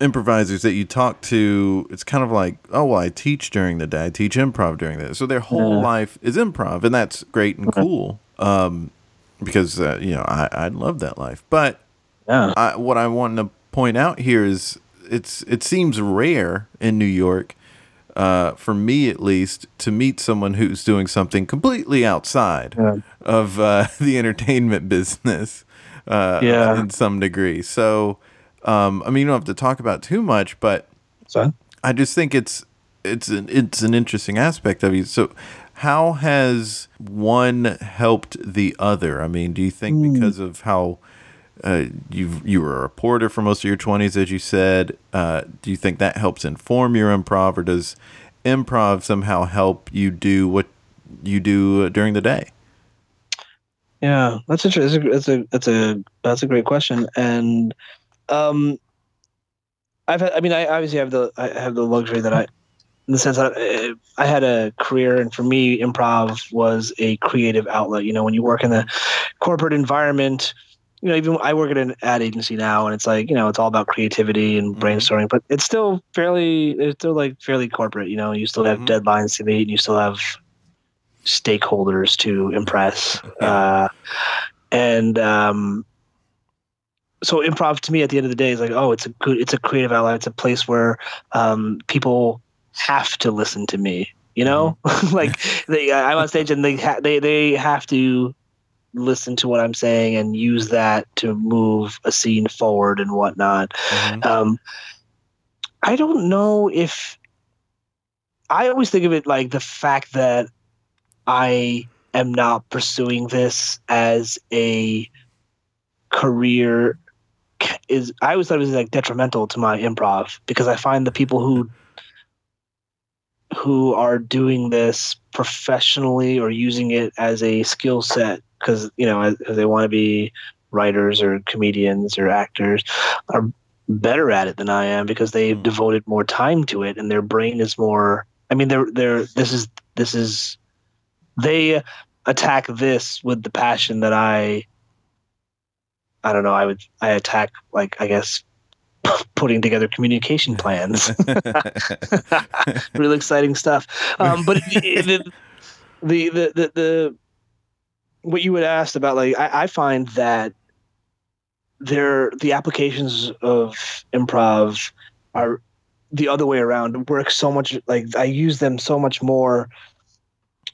improvisers that you talk to, it's kind of like, oh, well, I teach during the day. I teach improv during the day. So their whole yeah. life is improv, and that's great and cool. Um, because uh, you know, I I love that life. But yeah. I, what I want to point out here is it's it seems rare in New York, uh, for me at least, to meet someone who's doing something completely outside yeah. of uh, the entertainment business. Uh, yeah. in some degree. So, um, I mean, you don't have to talk about too much, but so? I just think it's it's an it's an interesting aspect of you. So, how has one helped the other? I mean, do you think mm. because of how uh, you you were a reporter for most of your 20s as you said. Uh, do you think that helps inform your improv or does improv somehow help you do what you do during the day? Yeah that's interesting that's a that's a that's a great question. And um i've had, i mean i obviously have the i have the luxury that i in the sense that uh, I had a career, and for me, improv was a creative outlet. You know, when you work in the corporate environment, you know, even I work at an ad agency now, and it's like you know, it's all about creativity and mm-hmm. brainstorming, but it's still fairly, it's still like fairly corporate. You know, you still have mm-hmm. deadlines to meet, and you still have stakeholders to impress, uh, and um, so improv to me at the end of the day is like, oh, it's a good, it's a creative outlet. It's a place where um, people have to listen to me. You know, mm-hmm. like they, I'm on stage and they ha- they they have to listen to what I'm saying and use that to move a scene forward and whatnot. Mm-hmm. Um, I don't know if I always think of it like the fact that I am not pursuing this as a career is I always thought it was like detrimental to my improv because I find the people who who are doing this professionally or using it as a skill set because you know they want to be writers or comedians or actors are better at it than I am because they've mm. devoted more time to it and their brain is more I mean they're they're this is this is they attack this with the passion that I I don't know I would I attack like I guess putting together communication plans really exciting stuff um, but the, the, the the the what you had asked about like I, I find that there the applications of improv are the other way around. Work so much like i use them so much more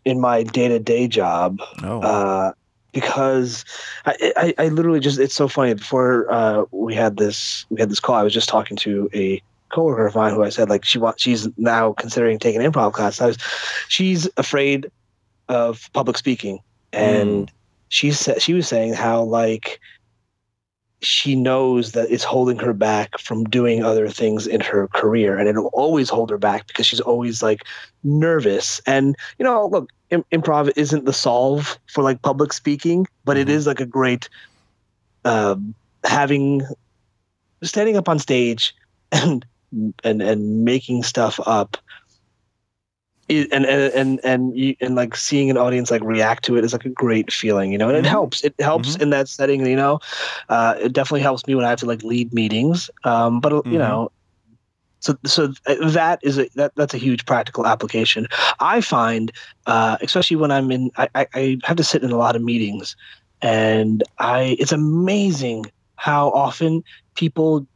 in my day-to-day job oh. uh, because I, I, I, literally just it's so funny before uh, we had this we had this call i was just talking to a coworker of mine who i said like she wants she's now considering taking an improv class. I was she's afraid of public speaking and mm. she said she was saying how like she knows that it's holding her back from doing other things in her career and it'll always hold her back because she's always like nervous and you know look Im- improv isn't the solve for like public speaking but it Mhm. is like a great um having standing up on stage and and and making stuff up i- and and and and, you, and like seeing an audience like react to it is like a great feeling, you know, and it Mhm. helps. It helps Mhm. in that setting, you know. Uh, it definitely helps me when I have to like lead meetings. Um, but uh, Mhm. you know, so so that is a that that's a huge practical application. I find, uh, especially when I'm in, I, I I have to sit in a lot of meetings, and I it's amazing how often people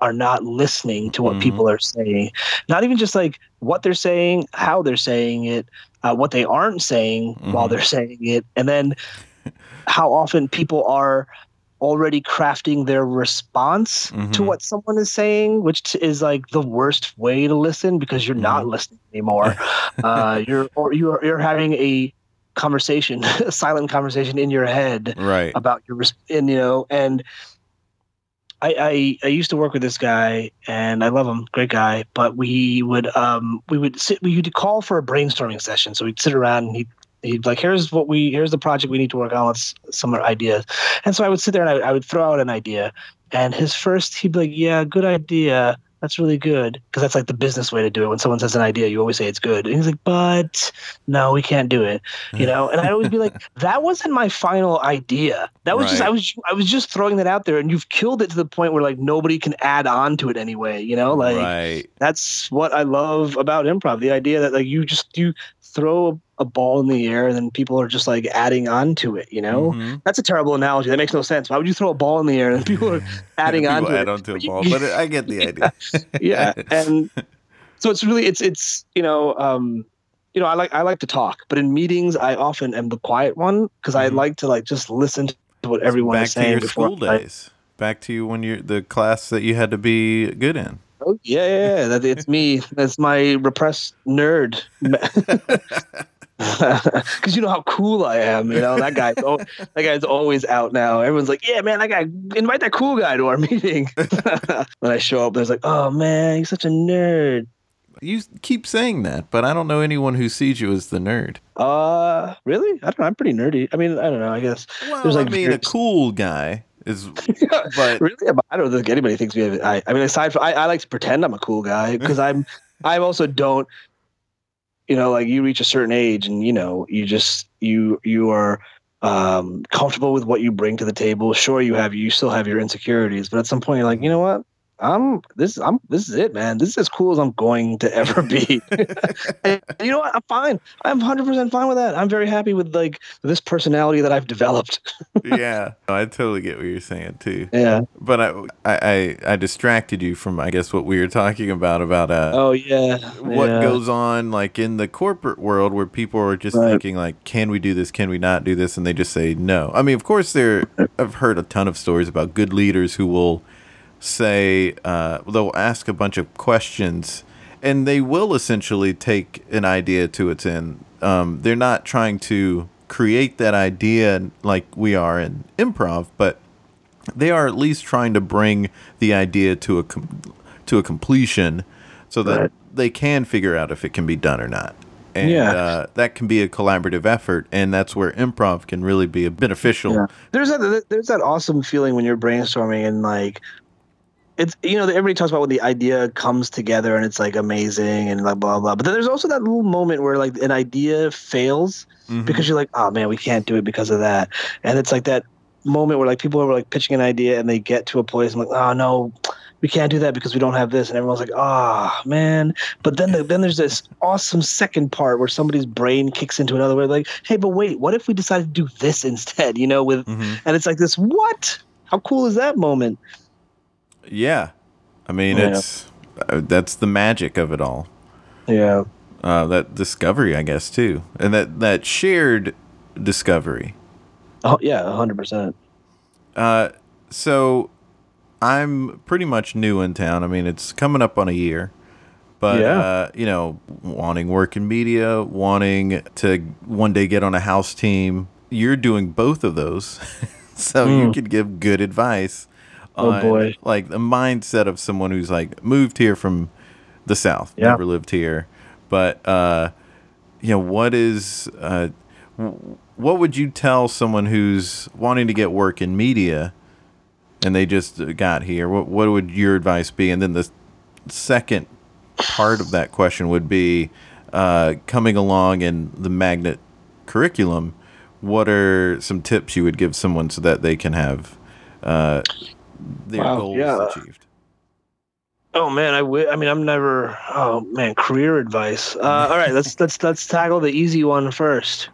are not listening to what Mhm. people are saying. Not even just like what they're saying, how they're saying it, uh, what they aren't saying while Mhm. they're saying it, and then how often people are already crafting their response to Mhm. what someone is saying, which is like the worst way to listen because you're not Mhm. listening anymore. uh, you're or you're you're having a conversation, a silent conversation in your head Right. about your and you know and I, I I used to work with this guy and I love him, great guy. But we would um we would sit we would call for a brainstorming session. So we'd sit around and he'd he'd like here's what we here's the project we need to work on. Let's some ideas. And so I would sit there and I, I would throw out an idea. And his first he'd be like, yeah, good idea. That's really good because that's like the business way to do it. When someone says an idea, you always say it's good. And he's like, but no, we can't do it you know and i always be like that wasn't my final idea that was just i was i was just throwing that out there and you've killed it to the point where like nobody can add on to it anyway you know like right. that's what i love about improv the idea that like you just you throw a, a ball in the air and then people are just like adding on to it you know Mhm. that's a terrible analogy that makes no sense why would you throw a ball in the air and people are adding on to add it onto a But ball, but I get the idea. yeah and so it's really it's it's you know um you know i like i like to talk but in meetings i often am the quiet one because i Mhm. like to like just listen to what everyone Back is to saying your before school I- days. Back to you when you're the class that you had to be good in. Oh yeah yeah, yeah that it's me that's my repressed nerd because you know how cool I am. You know that guy's al- that guy's always out now. Everyone's like, "Yeah, man, that guy invite that cool guy to our meeting." when I show up, there's like, "Oh man, he's such a nerd." You keep saying that, but I don't know anyone who sees you as the nerd. Uh, really? I don't know. I'm pretty nerdy. I mean, I don't know. I guess. Well, There's, I like, mean, a cool guy is, but really? I don't think anybody thinks we have. I, I mean, aside from, I, I like to pretend I'm a cool guy because I'm, I also don't, you know, like you reach a certain age and you know, you just you you are um comfortable with what you bring to the table. Sure, you have you still have your insecurities, but at some point you're like, you know what? I'm this I'm this is it, man. This is as cool as I'm going to ever be. and you know what? I'm fine. I'm 100% fine with that. I'm very happy with like this personality that I've developed. yeah, I totally get what you're saying too. Yeah. But I, I, I, I distracted you from, I guess, what we were talking about about uh, Oh yeah. what yeah. goes on like in the corporate world where people are just Right. thinking like can we do this can we not do this and they just say no i mean of course there i've heard a ton of stories about good leaders who will say uh, they'll ask a bunch of questions and they will essentially take an idea to its end um, they're not trying to create that idea like we are in improv but they are at least trying to bring the idea to a com- to a completion so that Right. they can figure out if it can be done or not. And Yeah. uh, that can be a collaborative effort, and that's where improv can really be beneficial. Yeah. There's that there's that awesome feeling when you're brainstorming and like it's you know everybody talks about when the idea comes together and it's like amazing and like blah blah. But then there's also that little moment where like an idea fails Mhm. because you're like, oh man, we can't do it because of that. And it's like that moment where like people are like pitching an idea and they get to a place and like, oh no, we can't do that because we don't have this. And everyone's like, ah man. But then the, then there's this awesome second part where somebody's brain kicks into another way, like, hey, but wait, what if we decided to do this instead? You know, with Mhm. and it's like this, what? How cool is that moment? Yeah, I mean Yeah. it's uh, that's the magic of it all. Yeah. Uh, that discovery, I guess, too, and that that shared discovery. Oh yeah, hundred percent. Uh, so I'm pretty much new in town. I mean, it's coming up on a year, but Yeah. uh, you know, wanting work in media, wanting to one day get on a house team. You're doing both of those. so you could give good advice Oh, boy. like the mindset of someone who's like moved here from the south, Yeah. never lived here, but uh, you know what is uh, what would you tell someone who's wanting to get work in media and they just uh, got here? What what would your advice be? And then the second part of that question would be uh, coming along in the magnet curriculum. What are some tips you would give someone so that they can have uh, their Wow, goals yeah. achieved? Oh man, I wi- I mean, I'm never. Oh man, career advice. Uh, all right, let's let's let's tackle the easy one first.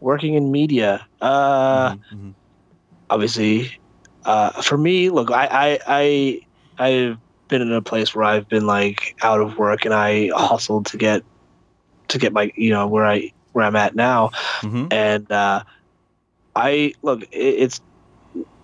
Working in media. Uh, Mhm, obviously, uh, for me, look, I I I I've been in a place where I've been like out of work and I hustled to get to get my you know where I where I'm at now. mhm, and uh, I look, it, it's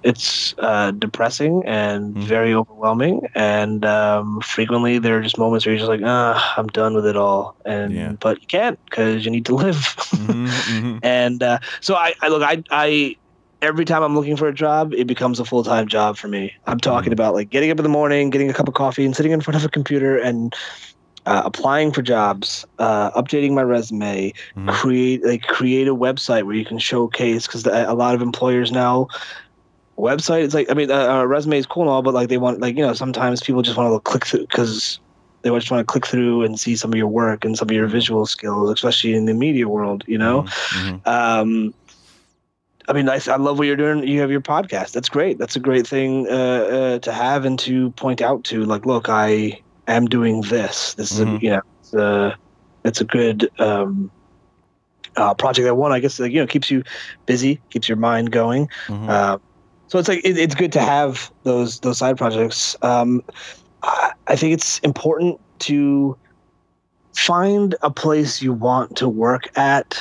it's uh, depressing and Mhm. very overwhelming, and um, frequently there are just moments where you're just like, ah, I'm done with it all, and Yeah. but you can't because you need to live. mhm, mhm. and uh, so I, I look, I, I every time I'm looking for a job, it becomes a full time job for me. I'm talking Mhm. about like getting up in the morning, getting a cup of coffee, and sitting in front of a computer and. Uh, applying for jobs, uh, updating my resume, Mhm. create like create a website where you can showcase because a lot of employers now website it's like i mean uh, a resume is cool and all but like they want like you know sometimes people just want to click through because they just want to click through and see some of your work and some of your visual skills especially in the media world you know Mhm, um I mean, I, I love what you're doing. You have your podcast. That's great. That's a great thing uh, uh, to have and to point out to. Like, look, I am doing this. This is, Mhm. a, you know, it's a, it's a good um, uh, project. That one, I guess, like, you know, keeps you busy, keeps your mind going. mhm. So it's like it, it's good to have those those side projects. Um, I, I think it's important to find a place you want to work at.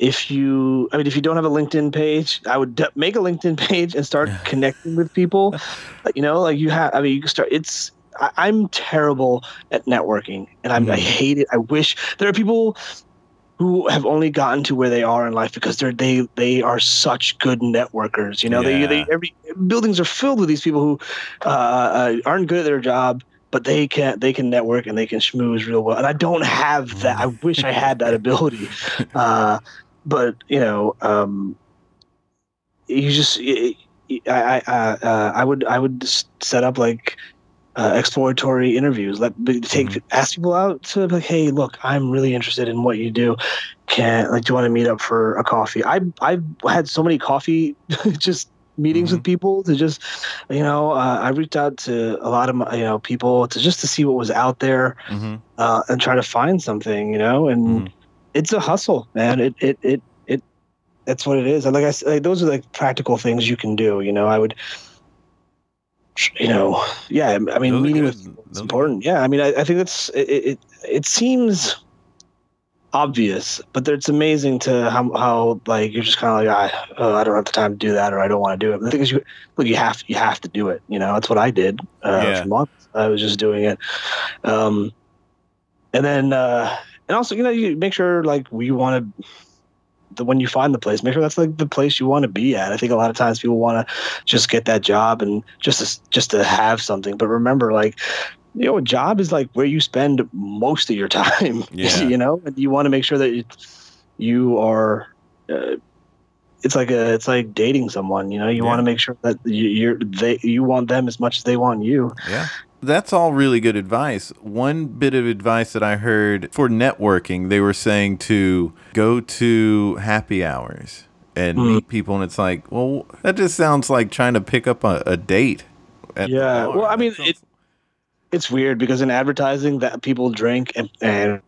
If you, I mean, if you don't have a LinkedIn page, I would de- make a LinkedIn page and start connecting with people. You know, like you have. I mean, you can start. It's. I, I'm terrible at networking, and I'm, I Mhm. hate it. I wish there are people who have only gotten to where they are in life because they're they they are such good networkers. You know, they they every buildings are filled with these people who uh, uh, aren't good at their job, but they can they can network and they can schmooze real well. And I don't have that. I wish I had that ability. Uh, but you know, um, you just I I I, uh, I would I would set up like. Uh, exploratory interviews. Let take Mhm. ask people out to like, hey, look, I'm really interested in what you do. Can like, do you want to meet up for a coffee? I I've had so many coffee just meetings with people to just, you know, uh, I reached out to a lot of my, you know people to just to see what was out there Mhm. uh, and try to find something, you know, and Mhm. it's a hustle, man. It it it it that's what it is. And like I said, like, those are like practical things you can do. You know, I would, you know, yeah. I mean, Those meeting good. with it's important. Yeah, I mean, I, I think that's it, it. It seems obvious, but it's amazing to how how like you're just kind of like I oh, I don't have the time to do that or I don't want to do it. But the thing is, you look, you have you have to do it. You know, that's what I did uh, Yeah. for months. I was just doing it, um, and then uh, and also you know you make sure like we want to. The, when you find the place, make sure that's like the place you want to be at. I think a lot of times people want to just get that job and just to, just to have something. But remember, like you know, a job is like where you spend most of your time. Yeah. you know, and you want to make sure that you, you are. Uh, it's like a, it's like dating someone. You know, you Yeah. want to make sure that you, you're they, you want them as much as they want you. Yeah. That's all really good advice. One bit of advice that I heard for networking, they were saying to go to happy hours and Mm. meet people. And it's like, well, that just sounds like trying to pick up a, a date. at Yeah, well, I mean, sounds- it- It's weird because in advertising, that people drink and and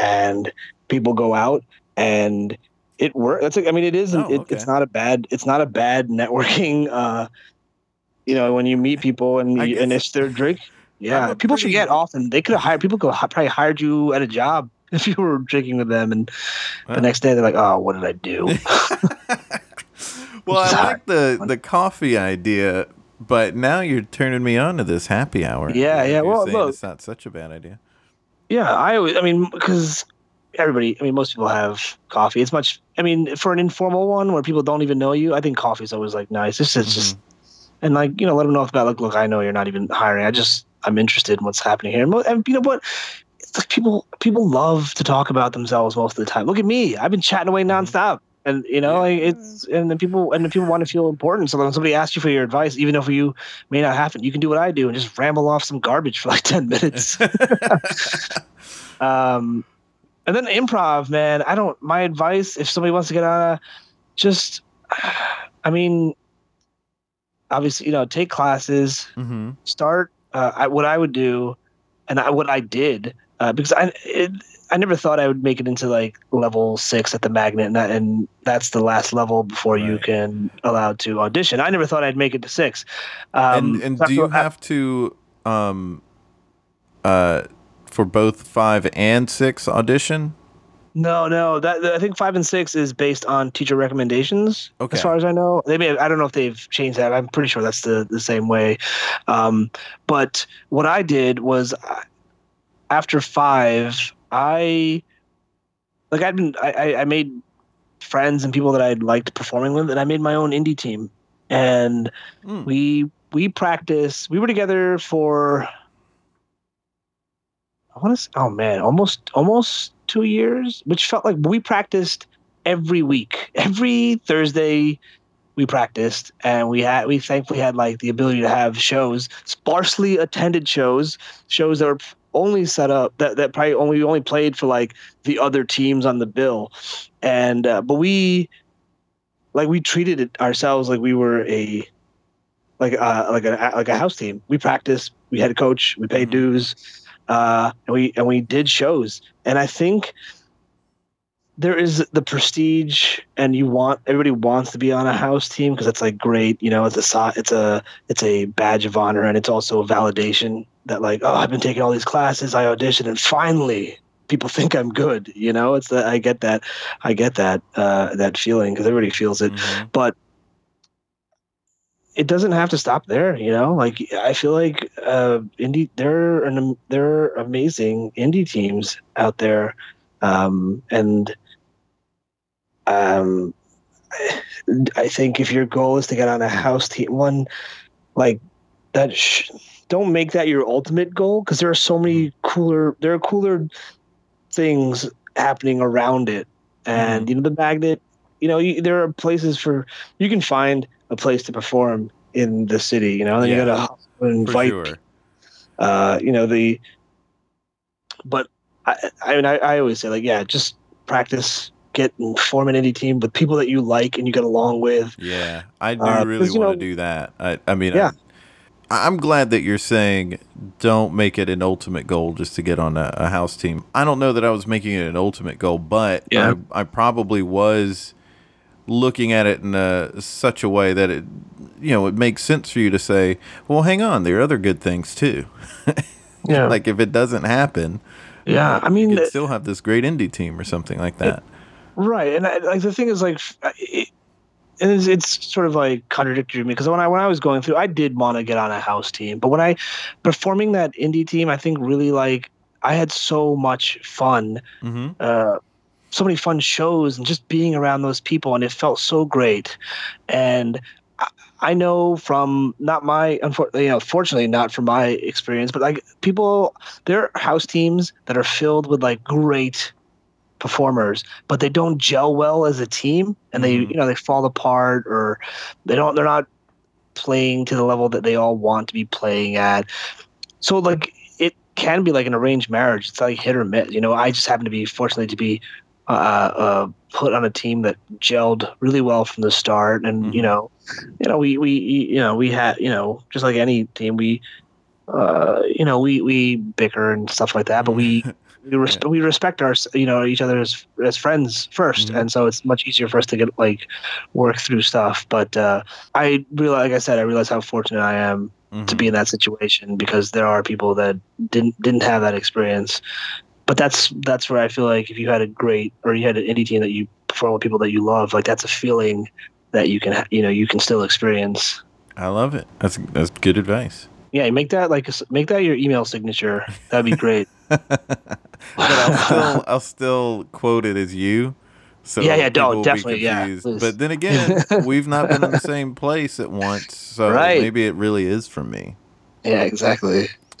and people go out and it works. That's like, I mean, it isn't. Oh, it, okay. It's not a bad. It's not a bad networking. Uh, you know, when you meet people and you, and if they're drink, yeah, people pretty- forget often. They could have hired people. Could have probably hired you at a job if you were drinking with them, and Well. the next day they're like, "Oh, what did I do?" well, I like the, the coffee idea, but now you're turning me on to this happy hour. Yeah, yeah, well, look- it's not such a bad idea. Yeah, I always, I mean, because everybody. I mean, most people have coffee. It's much. I mean, for an informal one where people don't even know you, I think coffee is always like nice. It's just, just mm-hmm. and like you know, let them know about like, look, I know you're not even hiring. I just I'm interested in what's happening here. And, and you know what? It's like people people love to talk about themselves most of the time. Look at me. I've been chatting away nonstop. And you know, like, it's and then people and then people want to feel important. So when somebody asks you for your advice, even if you may not happen, you can do what I do and just ramble off some garbage for like ten minutes. um, and then improv, man. I don't. My advice, if somebody wants to get on, a, just, I mean, obviously, you know, take classes, Mm-hmm. start. Uh, I, what I would do, and I, what I did, uh, because I, it, I never thought I would make it into like level six at the magnet, and, that, and that's the last level before you can allowed to audition. I never thought I'd make it to six. Um, and and do you after- have to um uh for both five and six audition? No, no. That I think five and six is based on teacher recommendations. Okay. As far as I know, they may. I don't know if they've changed that. I'm pretty sure that's the the same way. Um, but what I did was, uh, after five, I like I'd been I, I- I made friends and people that I liked performing with, and I made my own indie team, and Mm. we we practiced. We were together for I want to. Say, oh man, almost almost two years, which felt like we practiced every week, every Thursday. We practiced, and we had we thankfully had like the ability to have shows, sparsely attended shows, shows that were only set up that that probably only only played for like the other teams on the bill, and uh, but we like we treated it ourselves like we were a like uh like a like a house team. We practiced, we had a coach, we paid Mhm. dues, uh, and we and we did shows. And I think there is the prestige, and you want everybody wants to be on a house team because it's like great, you know, it's a it's a it's a badge of honor, and it's also a validation that like oh I've been taking all these classes, I auditioned, and finally people think I'm good. You know, it's that I get that I get that uh, that feeling because everybody feels it Mhm. but it doesn't have to stop there you know? Like i feel like uh indie there are an, there are amazing indie teams out there um and um I, think if your goal is to get on a house team one like that sh- don't make that your ultimate goal because there are so many cooler there are cooler things happening around it. And you know the magnet you know you, there are places for you can find a place to perform in the city you know and then Yeah. you gotta For invite sure. uh you know the but i i mean I, I always say like yeah just practice get and form an indie team with people that you like and you get along with Yeah, I do Uh, really 'cause, you want know- to do that. I, I mean, Yeah. I, I'm glad that you're saying don't make it an ultimate goal just to get on a, a house team. I don't know that I was making it an ultimate goal, but Yeah. I, I probably was looking at it in a, such a way that it, you know, it makes sense for you to say, well, hang on, there are other good things too. yeah like if it doesn't happen, yeah i you mean could still have this great indie team or something like that. Right, and I, like the thing is, like, it, and it's, it's sort of like contradictory to me because when I when I was going through, I did want to get on a house team, but when I performing that indie team, I think really like I had so much fun, hmm uh, so many fun shows, and just being around those people, and it felt so great. And I, I know from not my, unfortunately, you know, fortunately not from my experience, but like people, there are house teams that are filled with like great performers, but they don't gel well as a team, and they, Mhm. you know, they fall apart or they don't, they're not playing to the level that they all want to be playing at. So like it can be like an arranged marriage. It's like hit or miss. You know, I just happen to be fortunately to be uh, uh, put on a team that gelled really well from the start, and you Mhm. know, you know, we we you know we had you know just like any team we. Uh, you know, we, we bicker and stuff like that, but we we, res- we respect our you know each other as, as friends 1st Mhm. and so it's much easier for us to get like work through stuff. But uh, I realize, like I said, I realize how fortunate I am to Mhm. be in that situation because there are people that didn't didn't have that experience. But that's that's where I feel like if you had a great or you had an indie team that you perform with people that you love, like that's a feeling that you can you know you can still experience. I love it. That's that's good advice. Yeah, make that like make that your email signature. That'd be great. but I'll still I'll still quote it as you. So Yeah, yeah, don't- definitely, yeah, please. But then again, we've not been in the same place at once, so Right. maybe it really is for me. Yeah, exactly.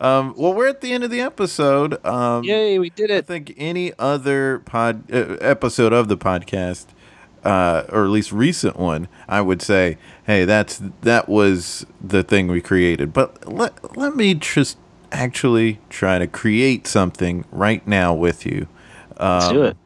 Um, well, we're at the end of the episode. Um, Yay, we did it! I think any other pod uh, episode of the podcast, uh, or at least recent one, I would say, hey, that's that was the thing we created. But let let me just actually try to create something right now with you. Let's Um, do it.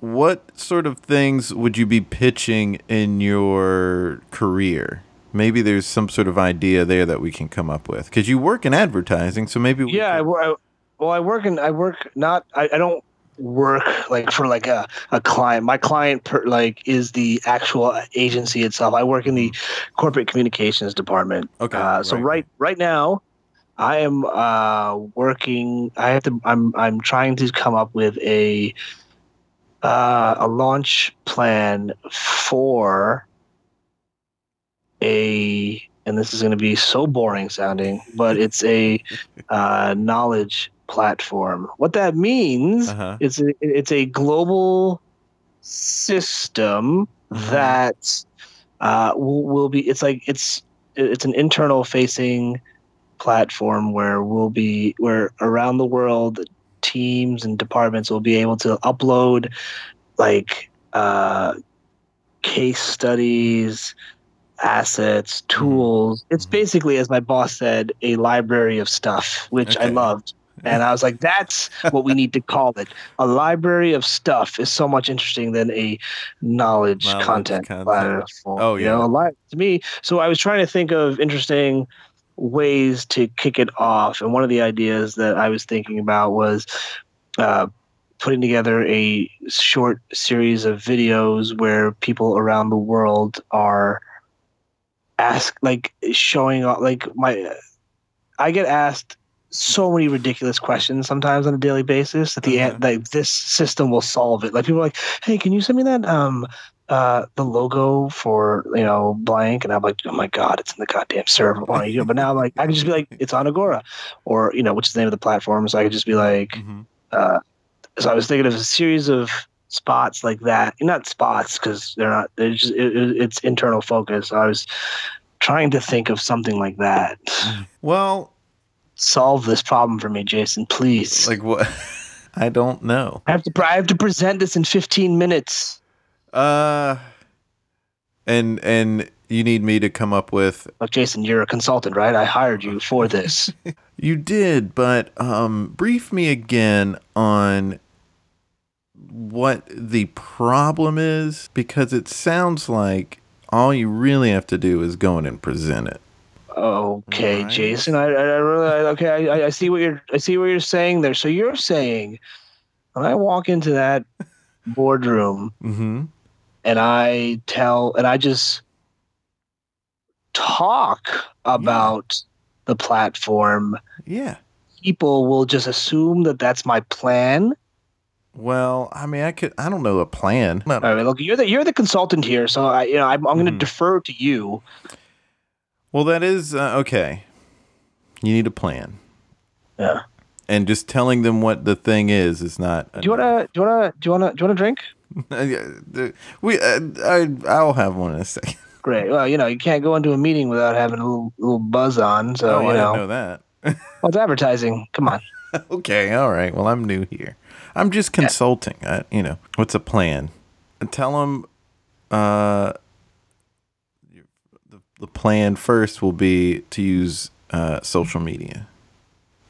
What sort of things would you be pitching in your career? Maybe there's some sort of idea there that we can come up with because you work in advertising, so maybe we Yeah, I, could- I, well, I work in I work not I, I don't work like for like a, a client. My client per, like is the actual agency itself. I work in the corporate communications department. Okay, Uh, so right. right right now, I am uh, working. I have to. I'm I'm trying to come up with a uh, a launch plan for a. And this is going to be so boring sounding, but it's a uh, knowledge platform. What that means Uh-huh. it's a, it's a global system Mhm. that uh, will, will be. It's like it's it's an internal facing platform where we'll be where around the world teams and departments will be able to upload like uh, case studies assets tools it's Mhm. basically as my boss said a library of stuff which i loved and i was like that's what we need to call it a library of stuff is so much interesting than a knowledge, Knowledge content, content. platform. Oh, you yeah. know, a li- to me. So I was trying to think of interesting ways to kick it off, and one of the ideas that I was thinking about was uh, putting together a short series of videos where people around the world are ask like showing off like my I get asked so many ridiculous questions sometimes on a daily basis that the Uh-huh. like this system will solve it. Like people are like, "Hey, can you send me that um uh the logo for you know blank?" And I'm like, "Oh my god, it's in the goddamn server." Why you do it?" But now like I can just be like, "It's on Agora," or you know, which is the name of the platform. So I could just be like, Mhm. uh, so I was thinking of a series of spots like that. Not spots because they're not. They're just it, it- it's internal focus. I was trying to think of something like that. Well, Solve this problem for me, Jason, please. like what? I don't know. I have to. I have to present this in 15 minutes. Uh, and and you need me to come up with. Look, Jason, you're a consultant, right? I hired you for this. You did, but um, brief me again on what the problem is because it sounds like all you really have to do is go in and present it. Okay, Right. Jason. I, I I really I- okay. I, I see what you're. I see what you're saying there. So you're saying when I walk into that boardroom Mm-hmm. and I tell and I just talk about the platform, Yeah. people will just assume that that's my plan. Well, I mean, I could. I don't know a plan. All right, look, you're the you're the consultant here, so I you know I'm, I'm going to Mhm. defer to you. Well, that is uh, okay. You need a plan, Yeah. and just telling them what the thing is is not. Do you wanna do you wanna do you wanna do you wanna drink? we. Uh, I. I'll have one in a second. Great. Well, you know you can't go into a meeting without having a little little buzz on. So oh, you I know, didn't know that. well, it's advertising. Come on. okay, all right. Well, I'm new here. I'm just consulting. I, you know, what's a plan? And tell them, uh, the, the plan first will be to use uh, social media.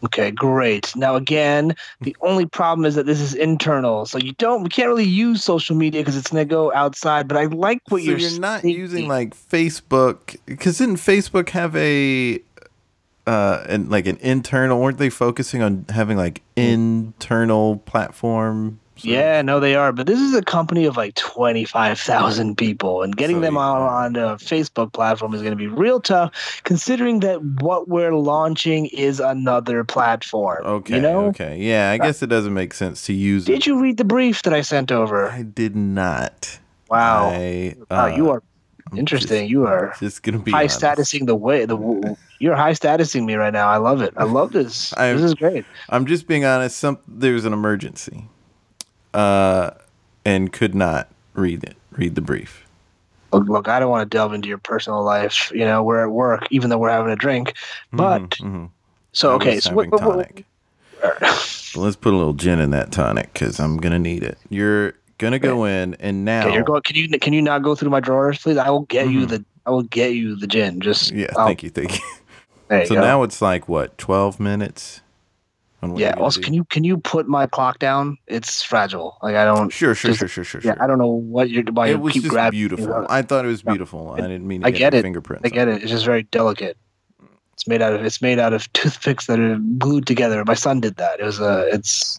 Okay, great. Now again, the only problem is that this is internal, so you don't we can't really use social media because it's gonna go outside. But I like what so you're. you're not using like Facebook because didn't Facebook have a uh and like an internal? weren't they focusing on having like internal platform? of- Yeah, no, they are. But this is a company of like 25,000 people, and getting So them you- on, on a Facebook platform is going to be real tough, considering that what we're launching is another platform. Okay. You know? Okay. Yeah. I guess it doesn't make sense to use. Did it. you read the brief that I sent over? I did not. Wow. I, wow, uh, you are Interesting. You are Just gonna be high honest. statusing the way the you're high statusing me right now. I love it. I love this. I- this is great. I'm just being honest. Some there's an emergency, uh, and could not read it. Read the brief. Look, look, I don't want to delve into your personal life. You know, we're at work, even though we're having a drink. But Mhm. so okay, so what, having what, what- tonic. Let's put a little gin in that tonic because I'm gonna need it. You're gonna go in, and now okay, you're going. Can you can you not go through my drawers, please? I will get you Mhm. the I will get you the gin. Just yeah, I'll- thank you, thank you. You So go. now it's like what, 12 minutes? yeah. Also, do? can you can you put my clock down? It's fragile. Like I don't. Sure, sure, just- sure, sure, sure. Yeah, sure. I don't know what you're. Why it was keep just grabbing. beautiful. I thought it was beautiful. I didn't mean to I get, it. fingerprints. I get it. It's just very delicate. It's made out of it's made out of toothpicks that are glued together. My son did that. It was a. it's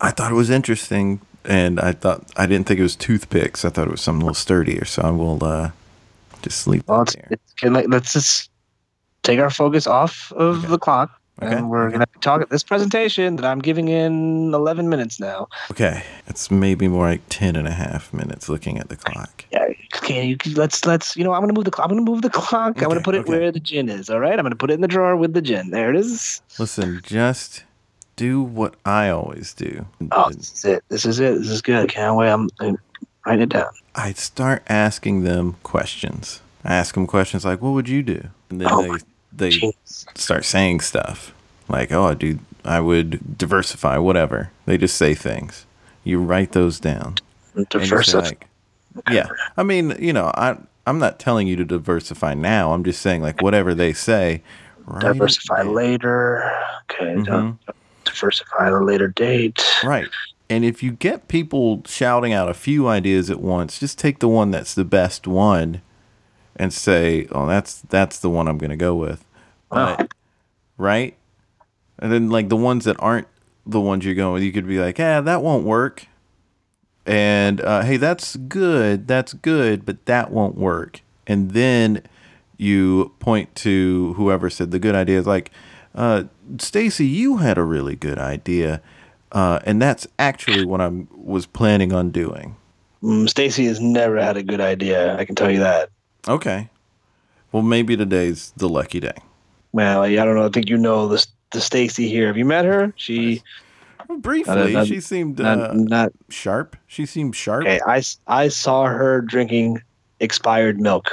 I thought it was interesting, and I thought I didn't think it was toothpicks. I thought it was something a little sturdier. So I will uh, just sleep. well, it's, it's like, let's just take our focus off of Okay. the clock, Okay, and we're gonna talk at this presentation that I'm giving in 11 minutes now. Okay, it's maybe more like 10 and a half minutes looking at the clock. Yeah, can you let's let's you know I'm gonna move the clock. I'm gonna move the clock. I'm gonna put it okay. where the gin is. All right, I'm gonna put it in the drawer with the gin. There it is. Listen, just do what I always do. Oh, this is it. This is it. This is good. Can't wait. I'm, I'm writing it down. I start asking them questions. I ask them questions like, "What would you do?" And then Oh they they start saying stuff like, "Oh, dude, I would diversify, whatever." They just say things. You write those down. And you say, Diversify. like, yeah, I mean, you know, I I'm not telling you to diversify now. I'm just saying like whatever they say. write diversify later. Okay, Mhm. Diversify at a later date. Right. And if you get people shouting out a few ideas at once, just take the one that's the best one and say, "Oh, that's that's the one I'm going to go with." Wow. But, right? And then like the ones that aren't the ones you're going with, you could be like, "Yeah, that won't work." And uh, hey, that's good. That's good, but that won't work. And then you point to whoever said the good idea is like, uh, Stacy, you had a really good idea. Uh, and that's actually what I was planning on doing. Mm, Stacy has never had a good idea. I can tell you that. Okay. Well, maybe today's the lucky day. Well, I don't know. I think you know the the Stacy here. Have you met her? She Briefly, not- she seemed not uh, not sharp. She seemed sharp. okay. I I saw her drinking expired milk.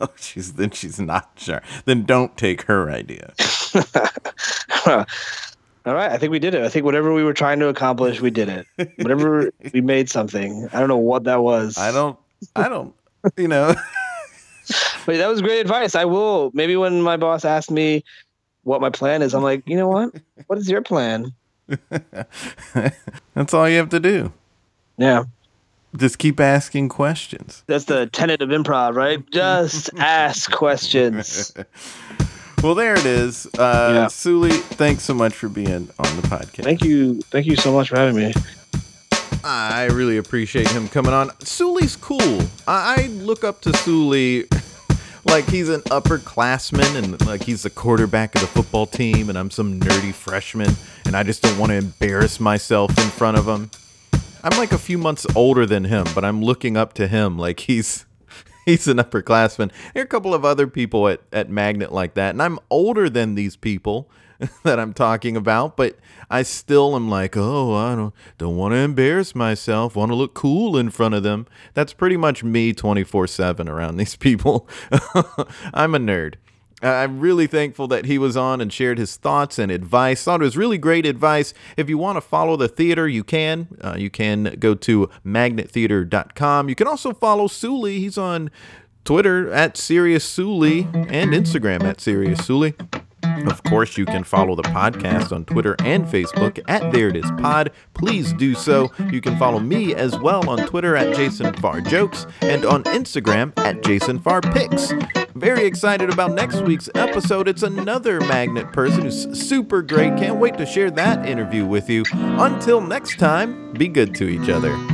Oh, she's then she's not sure. Then don't take her idea. All right, I think we did it. I think whatever we were trying to accomplish, we did it. Whatever we made something. I don't know what that was. I don't. I don't. You know. But that was great advice. I will maybe when my boss asked me what my plan is, I'm like, you know what? What is your plan? That's all you have to do. Yeah, Just keep asking questions. that's the tenet of improv, right? Just ask questions. Well, there it is. Uh, Yeah. Suli, thanks so much for being on the podcast. Thank you, thank you so much for having me. I really appreciate him coming on. Suli's cool. I, I look up to Suli like he's an upperclassman and like he's the quarterback of the football team, and I'm some nerdy freshman, and I just don't want to embarrass myself in front of him. I'm like a few months older than him, but I'm looking up to him like he's he's an upperclassman. There are a couple of other people at, at Magnet like that, and I'm older than these people that I'm talking about, but I still am like, oh, I don't don't want to embarrass myself, want to look cool in front of them. That's pretty much me 24/7 around these people. I'm a nerd. I- I'm really thankful that he was on and shared his thoughts and advice. Thought it was really great advice. If you want to follow the theater, you can. Uh, you can go to magnettheater.com. You can also follow Suli. He's on Twitter at Serious Suli and Instagram at Serious Suli. Of course, you can follow the podcast on Twitter and Facebook at There It Is Pod. Please do so. You can follow me as well on Twitter at Jason Farr Jokes and on Instagram at Jason Farr Pics. Very excited about next week's episode. It's another magnet person who's super great. Can't wait to share that interview with you. Until next time, be good to each other.